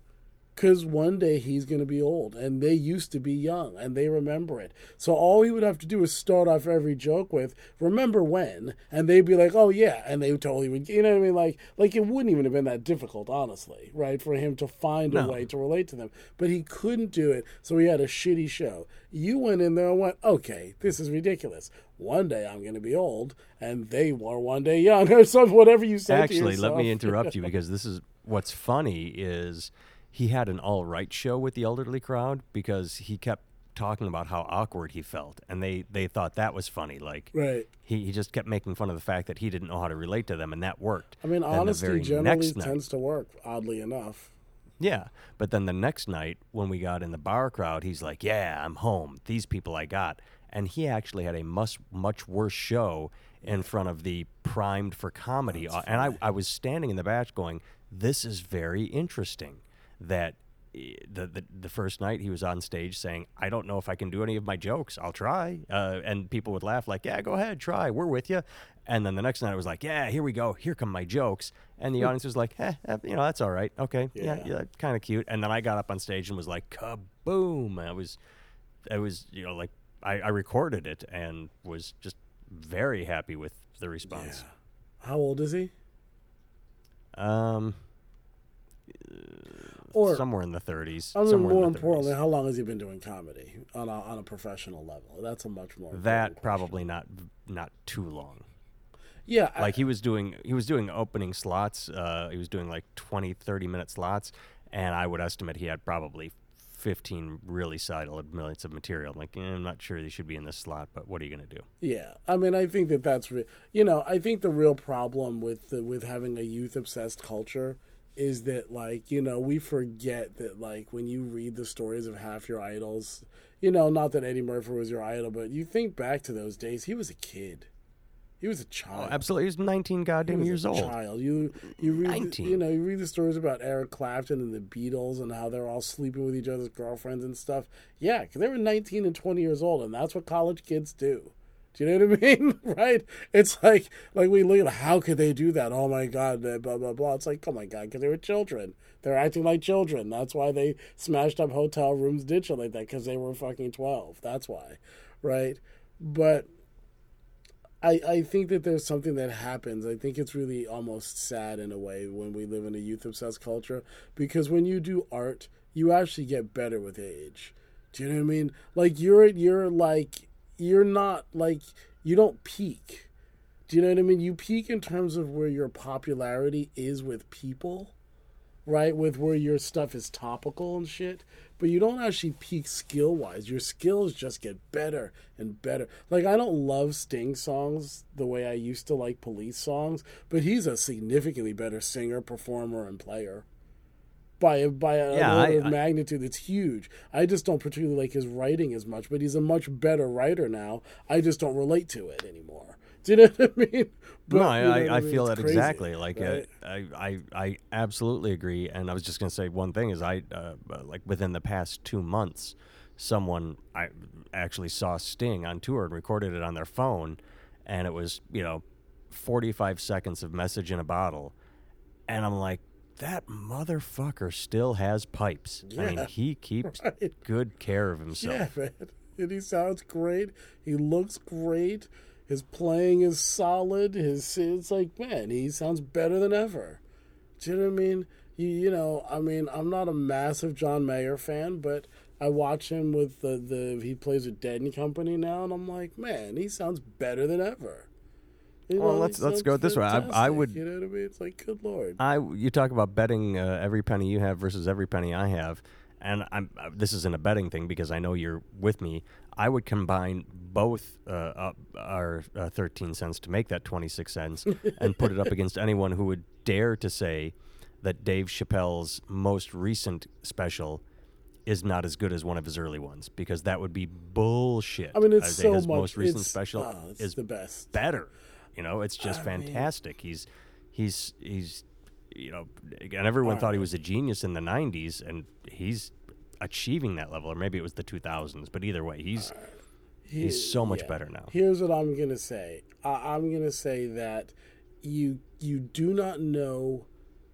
Because one day he's going to be old, and they used to be young, and they remember it. So all he would have to do is start off every joke with "Remember when," and they'd be like, "Oh yeah," and they totally would. You know what I mean? Like, like it wouldn't even have been that difficult, honestly, right, for him to find a way to relate to them. But he couldn't do it, so he had a shitty show. You went in there and went, "Okay, this is ridiculous. One day I'm going to be old, and they were one day young, [laughs] or something. Whatever you said. to Actually, let me interrupt you [laughs] because this is what's funny is he had an all right show with the elderly crowd because he kept talking about how awkward he felt and they they thought that was funny like Right. he, he just kept making fun of the fact that he didn't know how to relate to them and that worked I mean, Then the honesty generally next night- tends to work, oddly enough. Yeah. But then the next night, when we got in the bar crowd, he's like, Yeah, I'm home. These people I got. And he actually had a much, much worse show in front of the primed for comedy. Uh, and I, I was standing in the back going, This is very interesting that. eh, The, the the first night he was on stage saying, "I don't know if I can do any of my jokes. I'll try," uh, and people would laugh like, "Yeah, go ahead, try. We're with you." And then the next night it was like, "Yeah, here we go. Here come my jokes." And the audience was like, "Eh, eh, you know, that's all right. Okay, yeah, Yeah. yeah, kind of cute. And then I got up on stage and was like, kaboom! I was, I was, you know, like I, I recorded it and was just very happy with the response. How old is he? Um, Or somewhere in the 30s. I mean, more in the 30s. importantly, how long has he been doing comedy on a, on a professional level? That's a much more that question. probably not not too long. Yeah, I- Like he was doing he was doing opening slots. Uh, he was doing like 20, 30 minute slots, and I would estimate he had probably 15 really solid minutes of material. I'm like, eh, I'm not sure he should be in this slot, but what are you gonna do? Yeah, I mean, I think that that's re- you know, I think the real problem with the, with having a youth obsessed culture is that like you know we forget that like when you read the stories of half your idols, you know, not that Eddie Murphy was your idol, but you think back to those days, he was a kid, he was a Oh, child. absolutely, he was 19 He goddamn was years old. Child, you you read the, 19. you know you read the stories about Eric Clapton and the Beatles and how they're all sleeping with each other's girlfriends and stuff. Yeah, because they were nineteen and twenty years old, and that's what college kids do. Do you know what I mean? [laughs] right? It's like like we look at how could they do that? Oh my god, blah blah blah. It's like oh my god, because they were children. They're acting like children. That's why they smashed up hotel rooms, shit like that because they were fucking twelve. That's why, right? But I, I think that there's something that happens. I think it's really almost sad in a way when we live in a youth obsessed culture because when you do art, you actually get better with age. Do you know what I mean? Like you're you're like you're not like you don't peak. Do you know what I mean? You peak in terms of where your popularity is with people, right? With where your stuff is topical and shit. But you don't actually peak skill wise. Your skills just get better and better. Like I don't love Sting songs the way I used to like police songs, but he's a significantly better singer, performer, and player. By a, by a, Yeah, order I- of I- magnitude that's huge. I just don't particularly like his writing as much, but he's a much better writer now. I just don't relate to it anymore. [laughs] Do you know what I mean? But, no, I, you know I, what I mean? feel It's that crazy, exactly. Like right? uh, I, I, I absolutely agree. And I was just gonna say one thing is I, uh, uh, like within the past two months, someone I actually saw Sting on tour and recorded it on their phone, and it was you know, forty five seconds of message in a bottle, and I'm like, that motherfucker still has pipes. I mean, he keeps [laughs] right. good care of himself. Yeah, man. And he sounds great. He looks great. His playing is solid. His it's like, man, he sounds better than ever. Do you know what I mean? You, you know, I mean, I'm not a massive John Mayer fan, but I watch him with the, the he plays with Dead and Company now, and I'm like, man, he sounds better than ever. You Well, let's- let's go this way. I- I would- You know what I mean? It's like, good lord. I you talk about betting uh, every penny you have versus every penny I have, and I'm uh, this isn't a betting thing because I know you're with me. I would combine both uh, our uh, 13 cents to make that 26 cents [laughs] and put it up against anyone who would dare to say that Dave Chappelle's most recent special is not as good as one of his early ones because that would be bullshit. I mean, it's so his much. most recent special oh, is the best. better. You know, it's just I mean- fantastic. He's he's he's you know, and everyone thought he was a genius in the '90s, and he's achieving that level, or maybe it was the 2000s. But either way, he's he's so much Yeah. better now. Here's what I'm gonna say. I, I'm gonna say that you you do not know.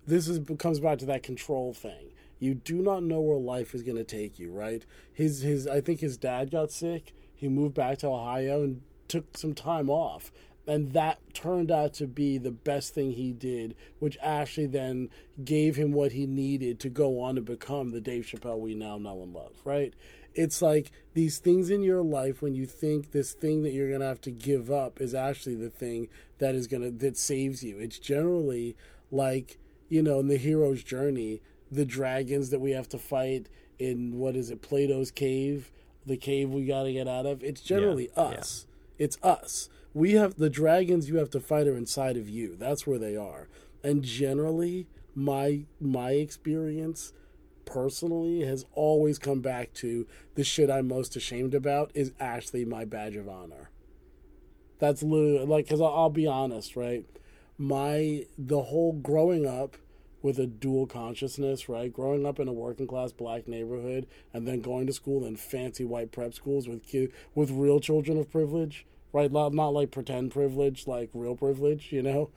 This is comes back to that control thing. You do not know where life is gonna take you. Right? His his. I think his dad got sick. He moved back to Ohio and took some time off. And that turned out to be the best thing he did, which actually then gave him what he needed to go on to become the Dave Chappelle we now know and love, right? it's like these things in your life when you think this thing that you're gonna have to give up is actually the thing that is gonna that saves you. It's generally like you know in the hero's journey, the dragons that we have to fight in what is it, Plato's cave, the cave we got to get out of. It's generally yeah. us. It's us. We have the dragons you have to fight are inside of you. That's where they are. And generally, my my experience personally has always come back to the shit I'm most ashamed about is actually my badge of honor. That's literally like because I'll, be honest, right? My the whole growing up with a dual consciousness, right? Growing up in a working class black neighborhood and then going to school in fancy white prep schools with kid, with real children of privilege, right? Not, not like pretend privilege, like real privilege, you know?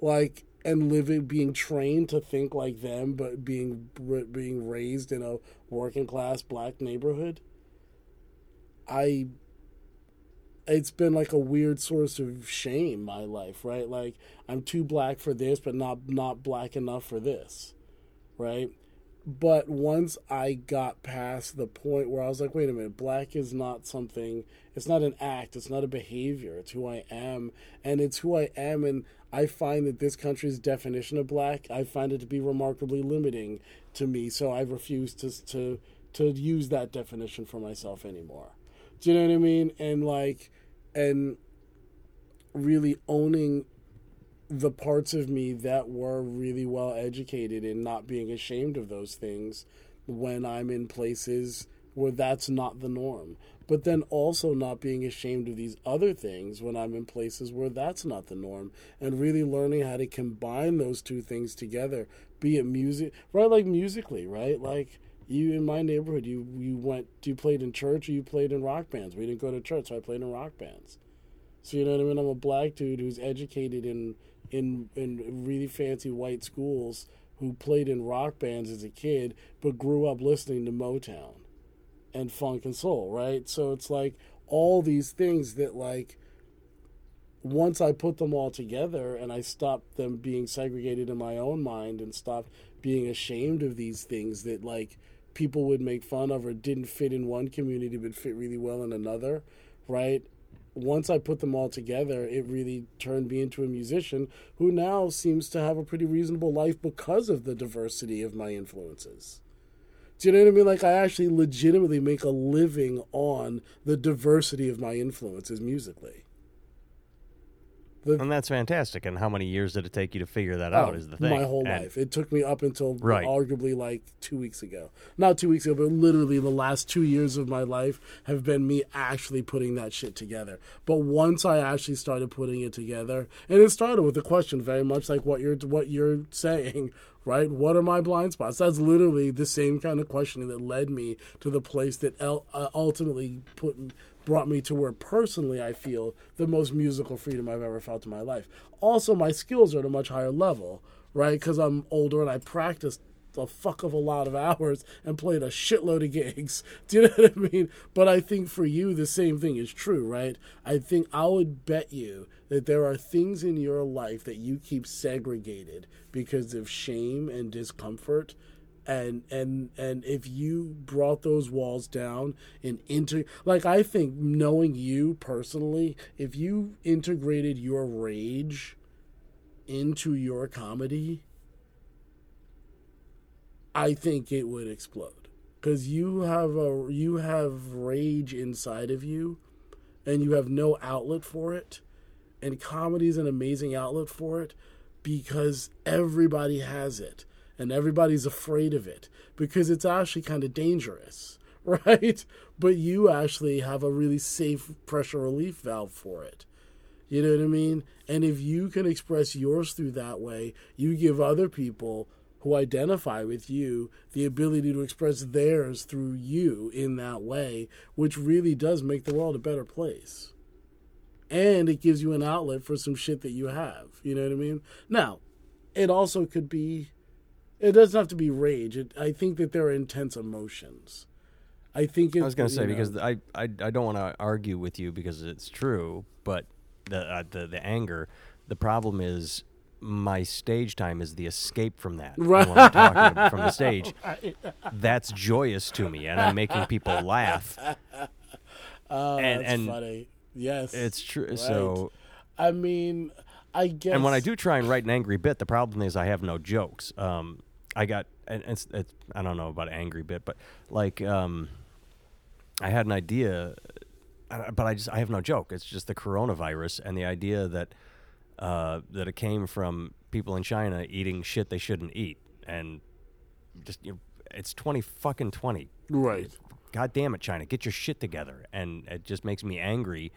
Like and living being trained to think like them but being being raised in a working class black neighborhood. I it's been like a weird source of shame my life right like i'm too black for this but not not black enough for this right but once i got past the point where i was like wait a minute black is not something it's not an act it's not a behavior it's who i am and it's who i am and i find that this country's definition of black i find it to be remarkably limiting to me so i refuse to to to use that definition for myself anymore do you know what I mean? And like, and really owning the parts of me that were really well educated and not being ashamed of those things when I'm in places where that's not the norm. But then also not being ashamed of these other things when I'm in places where that's not the norm. And really learning how to combine those two things together, be it music, right? Like musically, right? Like, you in my neighborhood you you went you played in church or you played in rock bands we didn't go to church so i played in rock bands so you know what i mean i'm a black dude who's educated in in in really fancy white schools who played in rock bands as a kid but grew up listening to motown and funk and soul right so it's like all these things that like once I put them all together and I stopped them being segregated in my own mind and stopped being ashamed of these things that like people would make fun of or didn't fit in one community but fit really well in another, right? Once I put them all together, it really turned me into a musician who now seems to have a pretty reasonable life because of the diversity of my influences. Do you know what I mean? Like, I actually legitimately make a living on the diversity of my influences musically. The, and that's fantastic. And how many years did it take you to figure that out? Oh, is the thing. My whole and, life. It took me up until right. arguably like two weeks ago. Not two weeks ago, but literally the last two years of my life have been me actually putting that shit together. But once I actually started putting it together, and it started with a question, very much like what you're what you're saying, [laughs] right? What are my blind spots? That's literally the same kind of questioning that led me to the place that uh, ultimately put brought me to where personally I feel the most musical freedom I've ever felt in my life. Also, my skills are at a much higher level, right? Because I'm older and I practiced a fuck of a lot of [laughs] hours and played a shitload of gigs. [laughs] Do you know what I mean? But I think for you, the same thing is true, right? I think I would bet you that there are things in your life that you keep segregated because of shame and discomfort and and and if you brought those walls down and into like i think knowing you personally if you integrated your rage into your comedy i think it would explode. Because you have a you have rage inside of you and you have no outlet for it. And comedy is an amazing outlet for it because everybody has it and everybody's afraid of it because it's actually kind of dangerous, [laughs] right? But you actually have a really safe pressure relief valve for it. You know what I mean? And if you can express yours through that way, you give other people who identify with you the ability to express theirs through you in that way, which really does make the world a better place. And it gives you an outlet for some shit that you have. You know what I mean? Now, it also could be it doesn't have to be rage. It, I think that there are intense emotions. I think it, I was going to say know, because I, I I don't want to argue with you because it's true, but the uh, the the anger. The problem is my stage time is the escape from that. Right. [laughs] When I'm talking from the stage, that's joyous to me, and I'm making people laugh. [laughs] Oh, and, that's and funny. Yes, it's true. Right. So, I mean, I guess. And when I do try and write an angry bit, the problem is I have no jokes. Um, I got and it's, it's I don't know about angry bit, but like um, I had an idea, but I just I have no joke. It's just the coronavirus and the idea that uh, that it came from people in China eating shit they shouldn't eat, and just you know, it's twenty fucking twenty. Right. God damn it, China, get your shit together, and it just makes me angry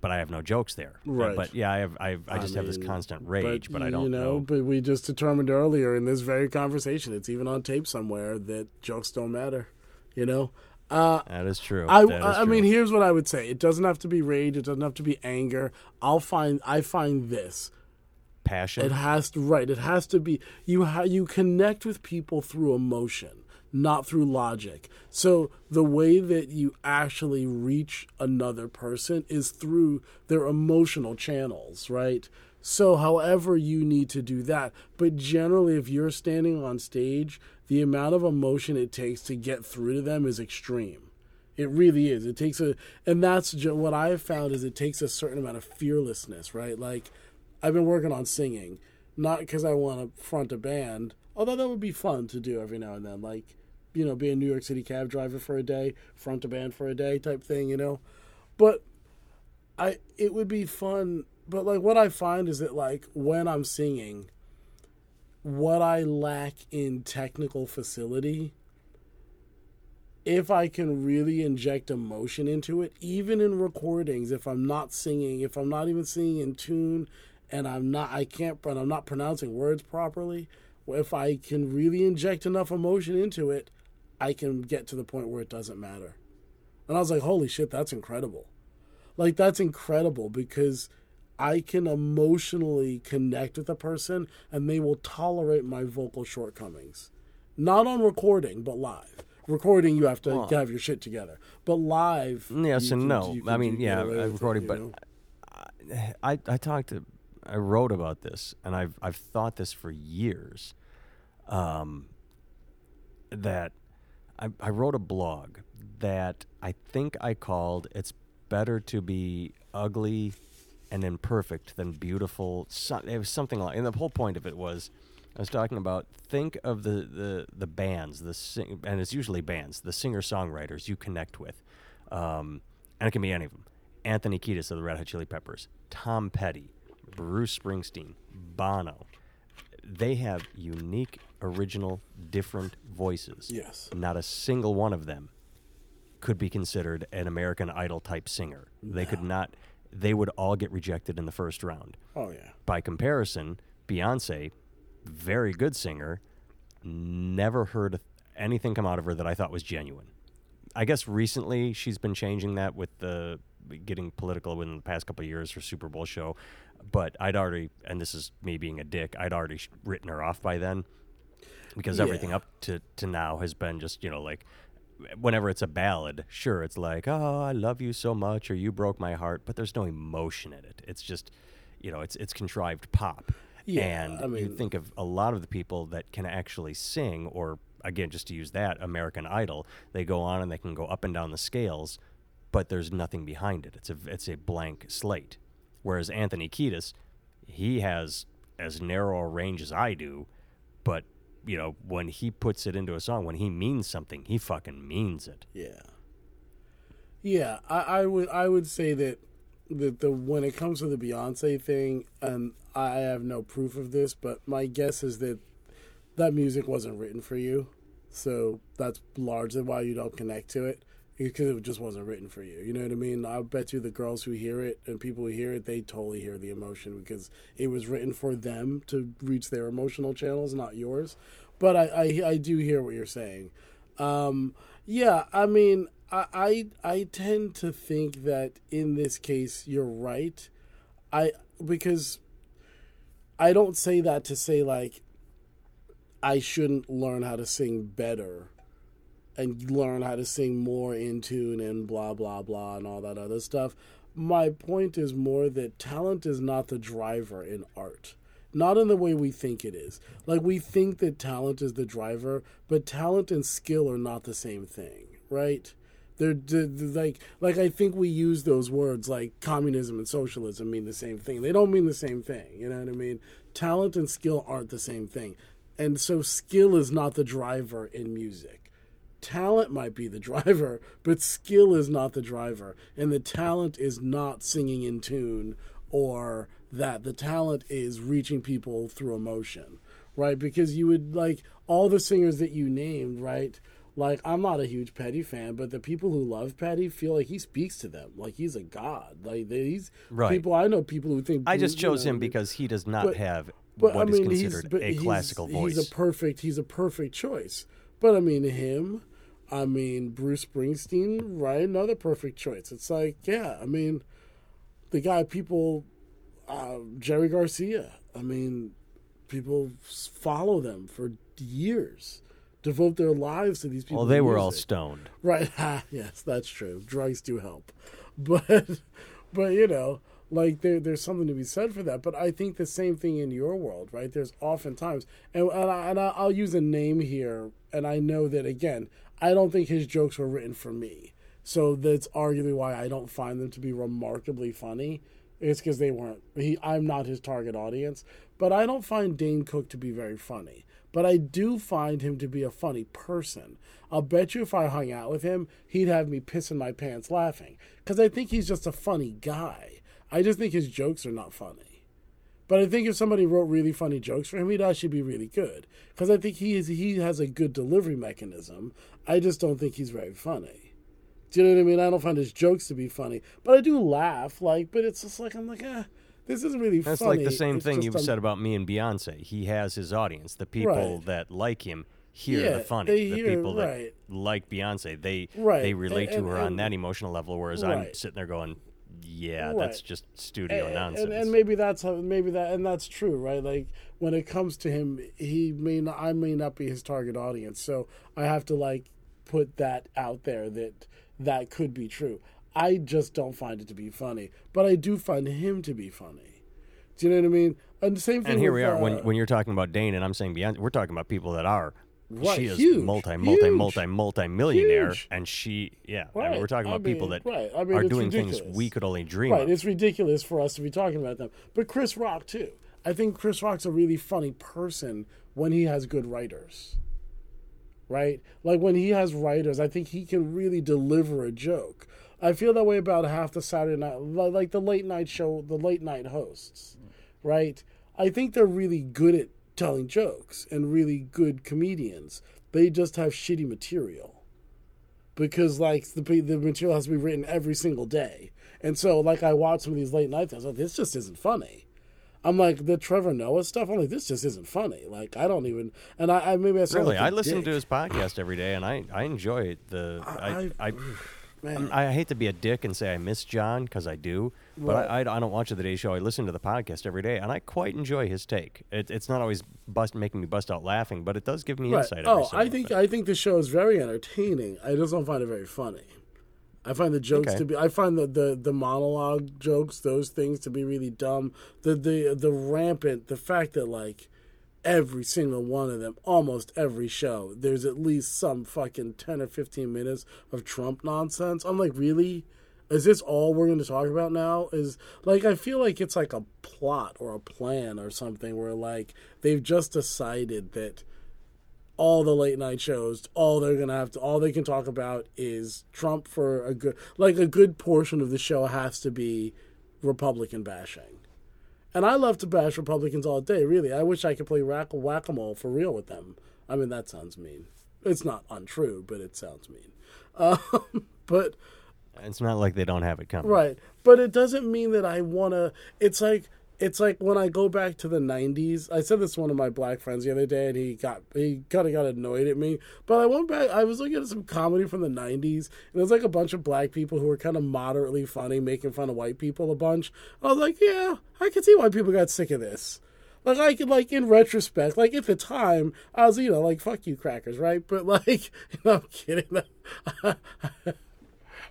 but I have no jokes there. Right. But yeah, I have I, I just I mean, have this constant rage, but, but I don't you know, know. But we just determined earlier in this very conversation, it's even on tape somewhere that jokes don't matter. You know. Uh, that is true. I, is I true. mean, here's what I would say. It doesn't have to be rage. It doesn't have to be anger. I'll find. I find this passion. It has to right. It has to be you. Ha, you connect with people through emotion not through logic. So the way that you actually reach another person is through their emotional channels, right? So, however, you need to do that. But generally, if you're standing on stage, the amount of emotion it takes to get through to them is extreme. It really is. It takes a, and that's what I have found is it takes a certain amount of fearlessness, right? Like, I've been working on singing, not because I want to front a band, although that would be fun to do every now and then. Like, you know, be a New York City cab driver for a day, front a band for a day type thing, you know? But I, it would be fun. But like, what I find is that, like, when I'm singing, what I lack in technical facility if I can really inject emotion into it, even in recordings, if I'm not singing, if I'm not even singing in tune, and I'm not, I can't, but I'm not pronouncing words properly, if I can really inject enough emotion into it, I can get to the point where it doesn't matter. And I was like, holy shit, that's incredible. Like, that's incredible because I can emotionally connect with a person and they will tolerate my vocal shortcomings. Not on recording, but live recording you have to have your shit together but live Yes and can- no. I mean, yeah, away I with it, recorded, but know? I, I talked to, I wrote about this, and I've I've thought this for years. Um, that I I wrote a blog that I think I called "It's better to be ugly and imperfect than beautiful." So, it was something like, and the whole point of it was. I was talking about think of the, the, the bands, the sing, and it's usually bands, the singer songwriters you connect with, um, and it can be any of them. Anthony Kiedis of the Red Hot Chili Peppers, Tom Petty, Bruce Springsteen, Bono. They have unique, original, different voices. Yes. Not a single one of them could be considered an American Idol type singer. They could not. They would all get rejected in the first round. oh yeah By comparison, Beyonce, very good singer, never heard anything come out of her that I thought was genuine. I guess recently she's been changing that with the getting political within the past couple of years her Super Bowl show, but I'd already, and this is me being a dick, I'd already written her off by then because Yeah. everything up to to now has been just you know like whenever it's a ballad, sure it's like oh I love you so much or you broke my heart, but there's no emotion in it. It's just you know it's it's contrived pop. Yeah, and I you mean- think of a lot of the people that can actually sing, or again, just to use that American Idol, they go on and they can go up and down the scales, but there's nothing behind it. It's a it's a blank slate. Whereas Anthony Kiedis, he has as narrow a range as I do, but you know when he puts it into a song, when he means something, he fucking means it. yeah. Yeah I, I would i would say that that the when it comes to the beyonce thing and i have no proof of this but my guess is that that music wasn't written for you. So that's largely why you don't connect to it because it just wasn't written for you you know what i mean? I bet you the girls who hear it and people who hear it they totally hear the emotion because it was written for them to reach their emotional channels not yours. But i i, I do hear what you're saying. Um yeah i mean I, I i tend to think that in this case you're right. I because i don't say that to say like I shouldn't learn how to sing better and learn how to sing more in tune and blah blah blah and all that other stuff. My point is more that talent is not the driver in art. Not in the way we think it is. Like we think that talent is the driver, but talent and skill are not the same thing, right? They're, they're, they're like like I think we use those words like communism and socialism mean the same thing. They don't mean the same thing. You know what I mean? Talent and skill aren't the same thing. And so skill is not the driver in music. Talent might be the driver, but skill is not the driver. And the talent is not singing in tune or that. The talent is reaching people through emotion, right? Because you would like all the singers that you named, right? Like I'm not a huge Petty fan, but the people who love Petty feel like he speaks to them, like he's a god. Like these Right. people, I know people who think I just you know, chose him because he does not but- have but what I is mean, he's considered a classical voice. He's a perfect. He's a perfect choice. But I mean, him. I mean, Bruce Springsteen. Right, another perfect choice. It's like, yeah. I mean, the guy people, uh, Jerry Garcia. I mean, people follow them for years. devote their lives to these people. Well, they were all stoned. Right. [laughs] yes, that's true. Drugs do help. [laughs] But but you know, like there there's something to be said for that. But I think the same thing in your world, right? There's oftentimes and and, I, and I'll use a name here and I know that again, I don't think his jokes were written for me. So that's arguably why I don't find them to be remarkably funny. It's because they weren't. He, I'm not his target audience, but I don't find Dane Cook to be very funny. But I do find him to be a funny person. I'll bet you if I hung out with him, he'd have me pissing my pants laughing because I think he's just a funny guy. I just think his jokes are not funny. But I think if somebody wrote really funny jokes for him, he'd actually be really good because I think he is he has a good delivery mechanism. I just don't think he's very funny. Do you know what I mean? I don't find his jokes to be funny, but I do laugh. Like, but it's just like I'm like, ah, this isn't really That's funny. like the same It's thing you've I'm- said about me and Beyonce. He has his audience. The people Right. that like him hear Yeah, the funny. the hear- people right. that like Beyonce, they Right. they relate And- to her and- on that emotional level. Whereas I'm sitting there going, "Yeah, Right. that's just studio and, nonsense." and, and maybe that's how maybe that and that's true right like when it comes to him he may not i may not be his target audience so i have to like put that out there that that could be true i just don't find it to be funny but i do find him to be funny do you know what i mean and the same thing And here with, we are uh, when when you're talking about Dane and I'm saying Beyonce, we're talking about people that are. Right, she is huge, multi, multi, huge, multi, multi millionaire, huge. and she, yeah. I mean, Right, we're talking I about people that right, I mean, are doing things we could only dream Right, of. it's ridiculous for us to be talking about them. But Chris Rock too. I think Chris Rock's a really funny person when he has good writers. Right? Like when he has writers, I think he can really deliver a joke. I feel that way about half the Saturday night like the late night show, the late night hosts. Right? I think they're really good at telling jokes and really good comedians. They just have shitty material because like the the material has to be written every single day. And so like I watch some of these late night things, like this just isn't funny. I'm like the Trevor Noah stuff. I'm like this just isn't funny. Like I don't even. And I, I maybe I Really, like I listen dick. to his podcast every day, and I I enjoy the. I I- I. I, I hate to be a dick and say I miss John because I do, but Right. I, I, don't watch the Today Show. I listen to the podcast every day, and I quite enjoy his take. It, it's not always bust making me bust out laughing, but it does give me Right. insight. Oh, I think. I think the show is very entertaining. I just don't find it very funny. I find the jokes Okay. to be. I find the, the the monologue jokes, those things, to be really dumb. The the the rampant, the fact that like every single one of them, almost every show, there's at least some fucking ten or fifteen minutes of Trump nonsense. I'm like, really? Is this all we're going to talk about now? Is like I feel like it's like a plot or a plan or something where like they've just decided that all the late night shows, all they're gonna have to, all they can talk about is Trump for a good, like a good portion of the show has to be Republican bashing. And I love to bash Republicans all day. Really, I wish I could play whack whack a mole for real with them. I mean, that sounds mean. It's not untrue, but it sounds mean. [laughs] Um, but it's not like they don't have it coming. Right. But it doesn't mean that I want to. It's like. It's like when I go back to the '90s. I said this to one of my black friends the other day, and he got he kind of got annoyed at me. But I went back. I was looking at some comedy from the '90s, and it was like a bunch of black people who were kind of moderately funny, making fun of white people a bunch. I was like, yeah, I can see why people got sick of this. Like I could like in retrospect, like at the time, I was you know like fuck you crackers, right? But like, [laughs] you know, I'm kidding. [laughs]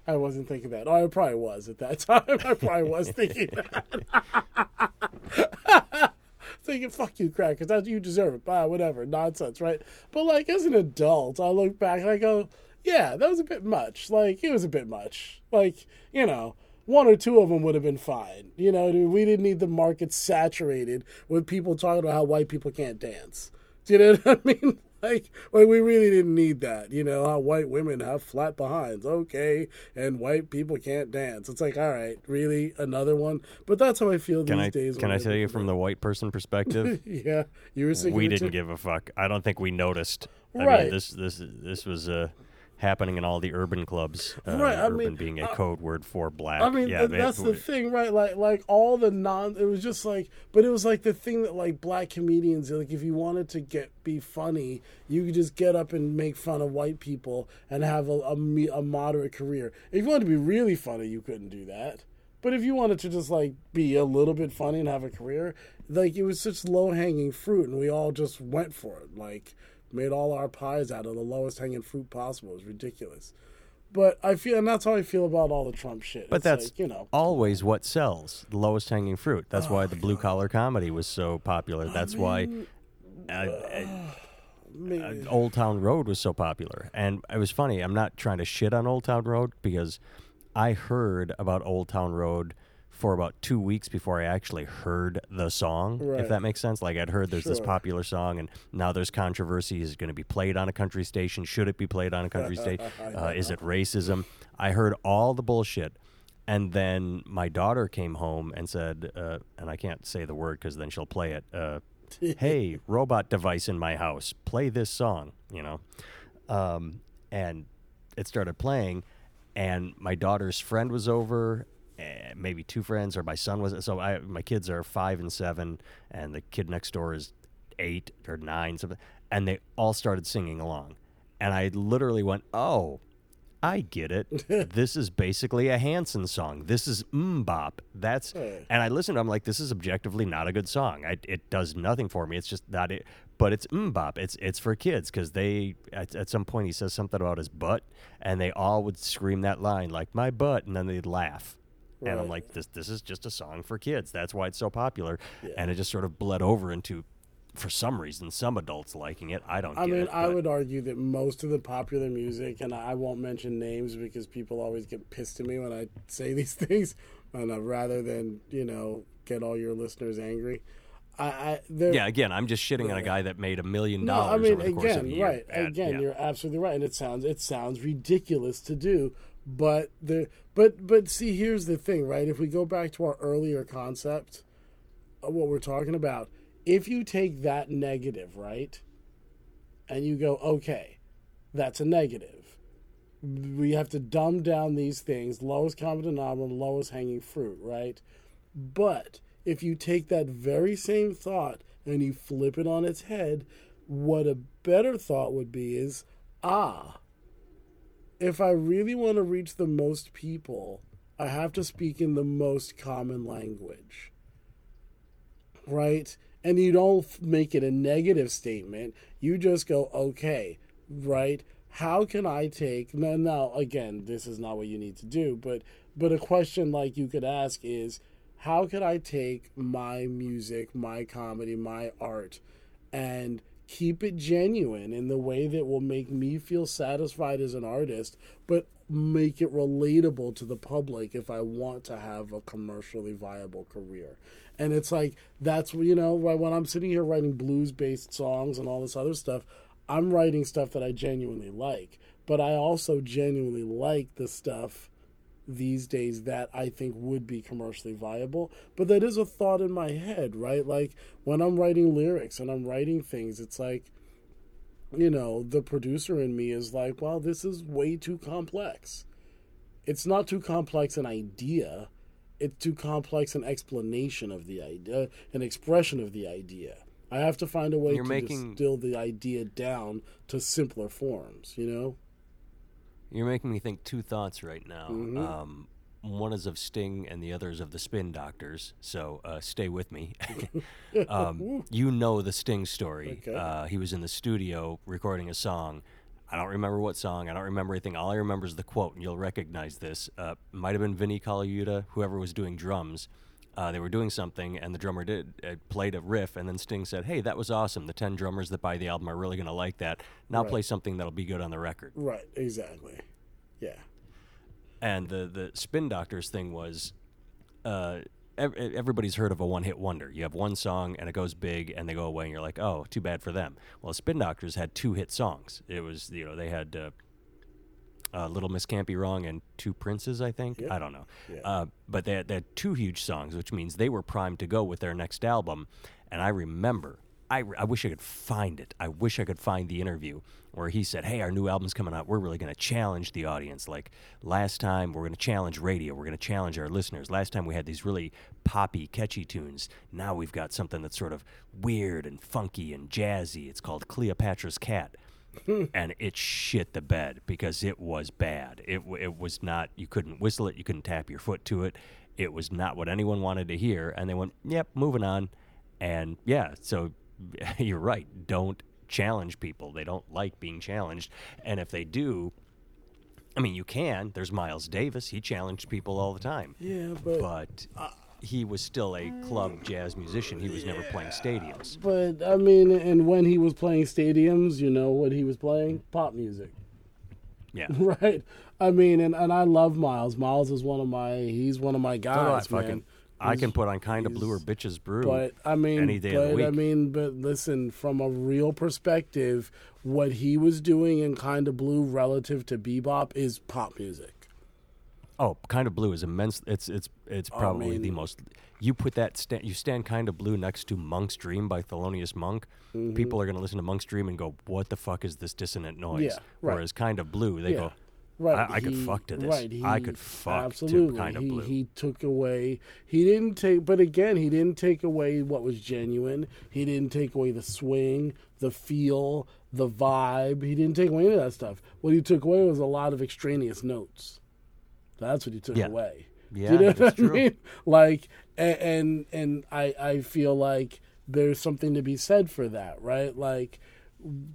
I wasn't thinking that. Oh, I probably was at that [laughs] time. I probably was thinking that. [laughs] thinking, fuck you, crackers. That's you deserve it. Ah, whatever. Nonsense, right? But like as an adult, I look back and I go, yeah, that was a bit much. Like it was a bit much. Like, you know, one or two of them would have been fine. You know, we didn't need the market saturated with people talking about how white people can't dance. Do you know what I mean? [laughs] Like, like we really didn't need that. You know how white women have flat behinds, okay, and white people can't dance. It's like, all right, really another one. But that's how I feel Can these I days. can when I tell you from the white person perspective? [laughs] yeah, you were saying we didn't give a fuck. I don't think we noticed. I Right. mean, this this this was uh, happening in all the urban clubs. Uh, Right, I Urban mean, being a code word for black. I mean, yeah, th- that's the thing, right? Like, like all the non. It was just like, but it was like the thing that like black comedians, like, if you wanted to get be funny, you could just get up and make fun of white people and have a a, a moderate career. If you wanted to be really funny, you couldn't do that. But if you wanted to just like be a little bit funny and have a career, like it was such low hanging fruit, and we all just went for it. Like made all our pies out of the lowest hanging fruit possible. It was ridiculous. But I feel, and that's how I feel about all the Trump shit. But It's that's like, you know, always what sells the lowest hanging fruit. That's Oh why the blue collar comedy was so popular. That's why uh, [sighs] uh, Old Town Road was so popular. And it was funny. I'm not trying to shit on Old Town Road because I heard about Old Town Road for about two weeks before I actually heard the song. Right. If that makes sense. Like I'd heard there's this popular song, and now there's controversy. Is it going to be played on a country station? Should it be played on a country [laughs] station? Uh, is it racism? I heard all the bullshit. And then my daughter came home and said, uh, and I can't say the word because then she'll play it. Uh, [laughs] hey, robot device in my house, play this song, you know. Um, and it started playing, and my daughter's friend was over, Eh, maybe two friends, or my son was. So I, my kids are five and seven, and the kid next door is eight or nine, something, and they all started singing along. And I literally went, oh, I get it. [laughs] this is basically a Hanson song. This is MMMBop. That's Hey. and I listened. I'm like, this is objectively not a good song. I, it does nothing for me. It's just not it. But it's MMMBop. It's it's for kids because they at, at some point he says something about his butt, and they all would scream that line like my butt, and then they'd laugh. And I'm like, this this is just a song for kids. That's why it's so popular. Yeah. And it just sort of bled over into, for some reason, some adults liking it. I don't. I get mean, it, I would argue that most of the popular music, and I won't mention names because people always get pissed at me when I say [laughs] these things, and uh, rather than you know get all your listeners angry, I, I Yeah, again, I'm just shitting on a guy that made a million dollars I mean over the course of a again, right? And- again, yeah. you're absolutely right, and it sounds it sounds ridiculous to do, but the but but see, here's the thing, right? If we go back to our earlier concept, of what we're talking about, if you take that negative, right, and you go, okay, that's a negative. We have to dumb down these things, lowest common denominator, lowest hanging fruit, right? But if you take that very same thought and you flip it on its head, what a better thought would be is ah, if I really want to reach the most people, I have to speak in the most common language. Right? And you don't make it a negative statement. You just go, okay, right? How can I take now, now again, this is not what you need to do, but but a question like you could ask is how could I take my music, my comedy, my art and keep it genuine in the way that will make me feel satisfied as an artist, but make it relatable to the public if I want to have a commercially viable career. And it's like that's you know when I'm sitting here writing blues based songs and all this other stuff, I'm writing stuff that I genuinely like, but I also genuinely like the stuff these days that I think would be commercially viable. But that is a thought in my head, right? Like when I'm writing lyrics and I'm writing things, it's like, you know, the producer in me is like, well, this is way too complex. It's not too complex an idea, it's too complex an explanation of the idea, an expression of the idea. I have to find a way You're to making- distill the idea down to simpler forms, you know? You're making me think two thoughts right now. Mm-hmm. Um, one is of Sting, and the other is of the Spin Doctors. So uh, stay with me. [laughs] um, you know the Sting story. Okay. Uh, he was in the studio recording a song. I don't remember what song. I don't remember anything. All I remember is the quote, and you'll recognize this. Uh, might have been Vinnie Colaiuta, whoever was doing drums. Uh, they were doing something, and the drummer did uh, played a riff, and then Sting said, "Hey, that was awesome. The ten drummers that buy the album are really going to like that. Now Right. play something that'll be good on the record." Right, exactly. Yeah. And the the Spin Doctors thing was, uh, ev- everybody's heard of a one hit wonder. You have one song and it goes big, and they go away, and you're like, oh, too bad for them. Well, Spin Doctors had two hit songs. It was you know they had. Uh, Little Miss Can't Be Wrong and Two Princes, I think. Yep. I don't know. Yeah. Uh, but they had, they had two huge songs, which means they were primed to go with their next album. And I remember, I, I wish I could find it. I wish I could find the interview where he said, Hey, our new album's coming out. We're really going to challenge the audience. Like last time, we're going to challenge radio. We're going to challenge our listeners. Last time we had these really poppy, catchy tunes. Now we've got something that's sort of weird and funky and jazzy. It's called Cleopatra's Cat [laughs] and it shit the bed because it was bad. It it was not. You couldn't whistle it. You couldn't tap your foot to it. It was not what anyone wanted to hear. And they went, "Yep, moving on." And yeah, so [laughs] you're right. Don't challenge people. They don't like being challenged, and if they do, I mean, you can. There's Miles Davis. He challenged people all the time. Yeah, but But he was still a club jazz musician. He was never playing stadiums. but I mean, and when he was playing stadiums, you know what he was playing? Pop music. Yeah. [laughs] right? I mean, and, and I love Miles. Miles is one of my he's one of my So do I, guys, fucking- man. I can put on kind of blue or bitches brew. But I mean, any day but of the week. I mean, but listen, from a real perspective, what he was doing in Kind of Blue relative to bebop is pop music. Oh, kind of blue is immense. It's it's it's probably the mean- most. You put that sta- you stand kind of blue next to Monk's Dream by Thelonious Monk. Mm-hmm. People are going to listen to Monk's Dream and go, "What the fuck is this dissonant noise?" Yeah, right. Whereas kind of blue, they Yeah. go, Right, I- I could fuck to this. Right, I could fuck to absolutely. Kinda he, Blue. He took away. He didn't take, but again, he didn't take away what was genuine. He didn't take away the swing, the feel, the vibe. He didn't take away any of that stuff. What he took away was a lot of extraneous notes. That's what he took Yeah. away. Yeah, you know that's what true. I mean? [laughs] Like, and, and and I I feel like there's something to be said for that, right? Like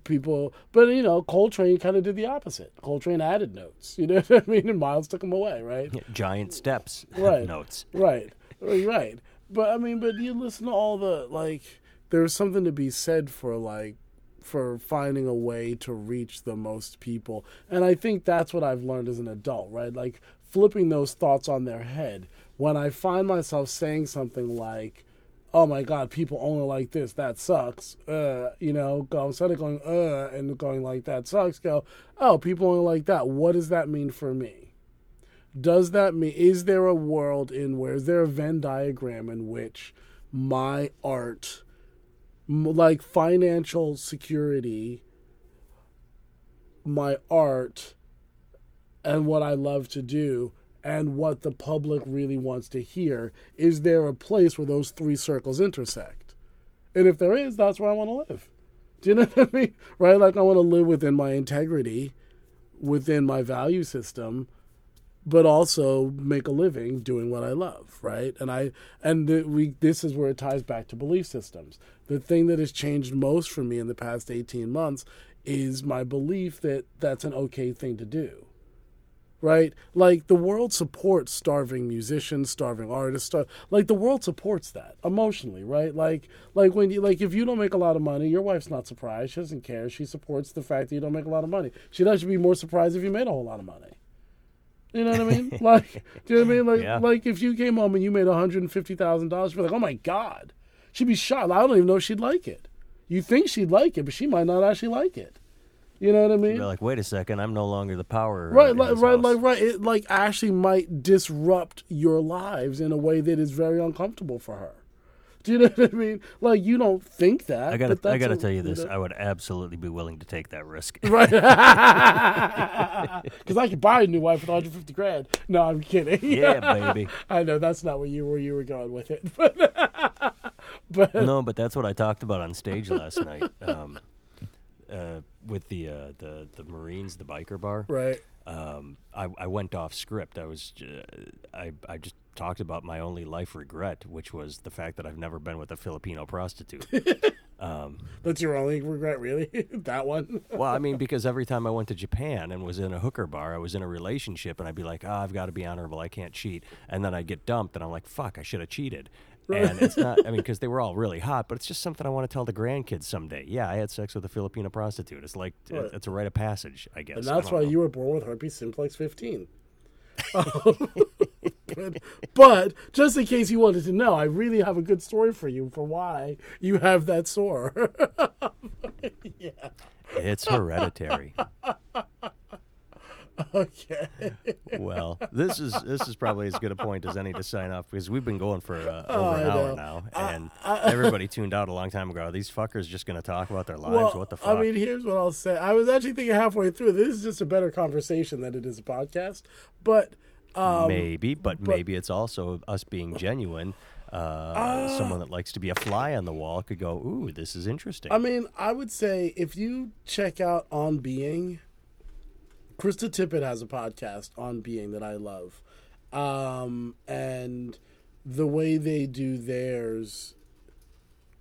people, but you know, Coltrane kind of did the opposite. Coltrane added notes, [laughs] you know what I mean? And Miles took them away, right? giant steps Right. notes. Right, right. But I mean, but you listen to all the like. There's something to be said for like for finding a way to reach the most people, and I think that's what I've learned as an adult, right? Like flipping those thoughts on their head. When I find myself saying something like, "Oh my God, people only like this. That sucks," uh, you know, go instead of going "uh" and going like "that sucks," go, "Oh, people only like that. What does that mean for me?" does that mean is there a world in where is there a venn diagram in which my art like financial security my art and what I love to do and what the public really wants to hear is there a place where those three circles intersect and if there is that's where I want to live do you know [laughs] what I mean right like I want to live within my integrity within my value system but also make a living doing what I love, right? And I and the, we this is where it ties back to belief systems. The thing that has changed most for me in the past 18 months is my belief that that's an okay thing to do. Right? Like the world supports starving musicians, starving artists, star- like the world supports that emotionally, right? Like like when you like if you don't make a lot of money, your wife's not surprised. She doesn't care. She supports the fact that you don't make a lot of money. She'd actually be more surprised if you made a whole lot of money. You know what I mean? [laughs] Like, do you know what I mean? Like, Yeah. like if you came home and you made one hundred and fifty thousand dollars, she'd be like, "Oh my god," she'd be shocked. I don't even know if she'd like it. You think she'd like it, but she might not actually like it. You know what I mean? You're like, wait a second, I'm no longer the power. right, like, right, house." like, right. It like actually might disrupt your lives in a way that is very uncomfortable for her. Do you [laughs] know what I mean? Like, you don't think that. I gotta, I gotta a- tell you this. know- I would absolutely be willing to take that risk. [laughs] Right. [laughs] Because I could buy a new wife with 150 grand. No, I'm kidding. yeah, baby. I know that's not where you where you were going with it, but but no, but that's what I talked about on stage last night. Um, uh, with the uh, the the Marines, the biker bar. right, Um, I, I went off script. I was, j- I, I just talked about my only life regret, which was the fact that I've never been with a Filipino prostitute. [laughs] um, that's your only regret, really. [laughs] that one. [laughs] well, I mean, because every time I went to Japan and was in a hooker bar, I was in a relationship, and I'd be like, "Oh, I've got to be honorable. I can't cheat." And then I get dumped, and I'm like, "Fuck, I should have cheated." And it's not. I mean, [laughs] because they were all really hot, but it's just something I want to tell the grandkids someday. Yeah, I had sex with a Filipino prostitute. It's like Right. it's a rite of passage, I guess. And that's why know. you were born with herpes simplex 15. but, [laughs] [laughs] but just in case you wanted to know, I really have a good story for you for why you have that sore. yeah. It's hereditary. [laughs] Okay. well, this is this is probably as good a point as any to sign off because we've been going for uh, Oh, over I an hour now, and [laughs] everybody tuned out a long time ago. Are these fuckers just going to talk about their lives? Well, what the fuck? I mean, here's what I'll say. I was actually thinking halfway through. This is just a better conversation than it is a podcast. But um, maybe, but, maybe it's also us being genuine. Uh, someone that likes to be a fly on the wall could go, "Ooh, this is interesting." I mean, I would say if you check out On Being, Krista Tippett has a podcast on Being that I love. Um, and the way they do theirs,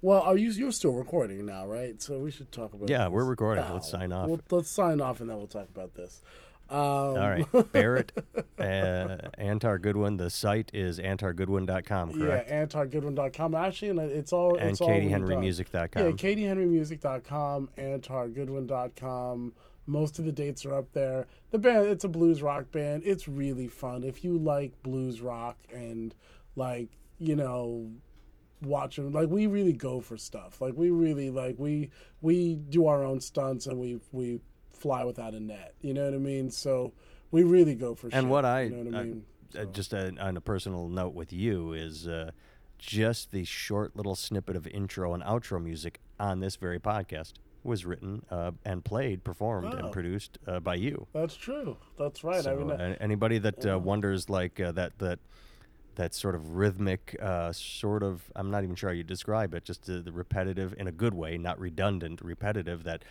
Well, are you you're still recording now, right? So we should talk about. Yeah, this. we're recording. Oh, Let's sign off. We'll, let's sign off, and then we'll talk about this. Um, All right. [laughs] Barrett, uh, Antar Goodwin. The site is antargoodwin.com, correct? Yeah, antargoodwin.com. Actually, and it's all and it's all katiehenrymusic.com. Yeah, katiehenrymusic.com, antargoodwin.com. Most of the dates are up there. The band, it's a blues rock band. It's really fun. If you like blues rock and like, you know, watching like we really go for stuff. Like we really like we we do our own stunts and we we fly without a net. You know what I mean? So we really go for And shit, what I, you know what I I- mean? uh, just a, on a personal note with you is uh, just the short little snippet of intro and outro music on this very podcast was written uh, and played, performed, Oh. and produced uh, by you. That's true. That's right. I mean, uh, anybody that uh, wonders like uh, that that that sort of rhythmic, uh, sort of I'm not even sure how you describe it, just uh, the repetitive in a good way, not redundant, repetitive. That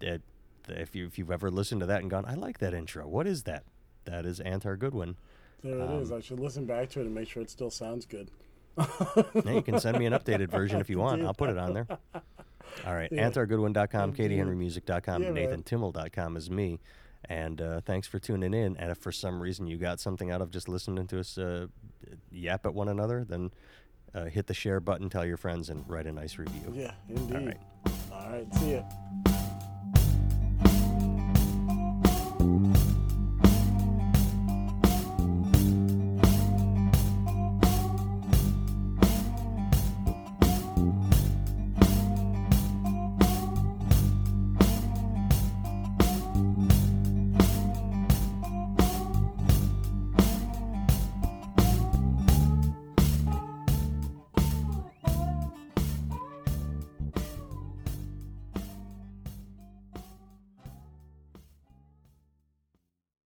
that if you if you've ever listened to that and gone, I like that intro. What is that? That is Antar Goodwin. there it is. um, I should listen back to it and make sure it still sounds good. Now you can send me an [laughs] updated version if you want. I'll put it on there. [laughs] All right. Yeah. AntarGoodwin.com, KatieHenryMusic.com, yeah, NathanTimmel.com is me. And uh, thanks for tuning in. And if for some reason you got something out of just listening to us uh, yap at one another, then uh, hit the share button, tell your friends, and write a nice review. Yeah, indeed. All right. All right. See ya.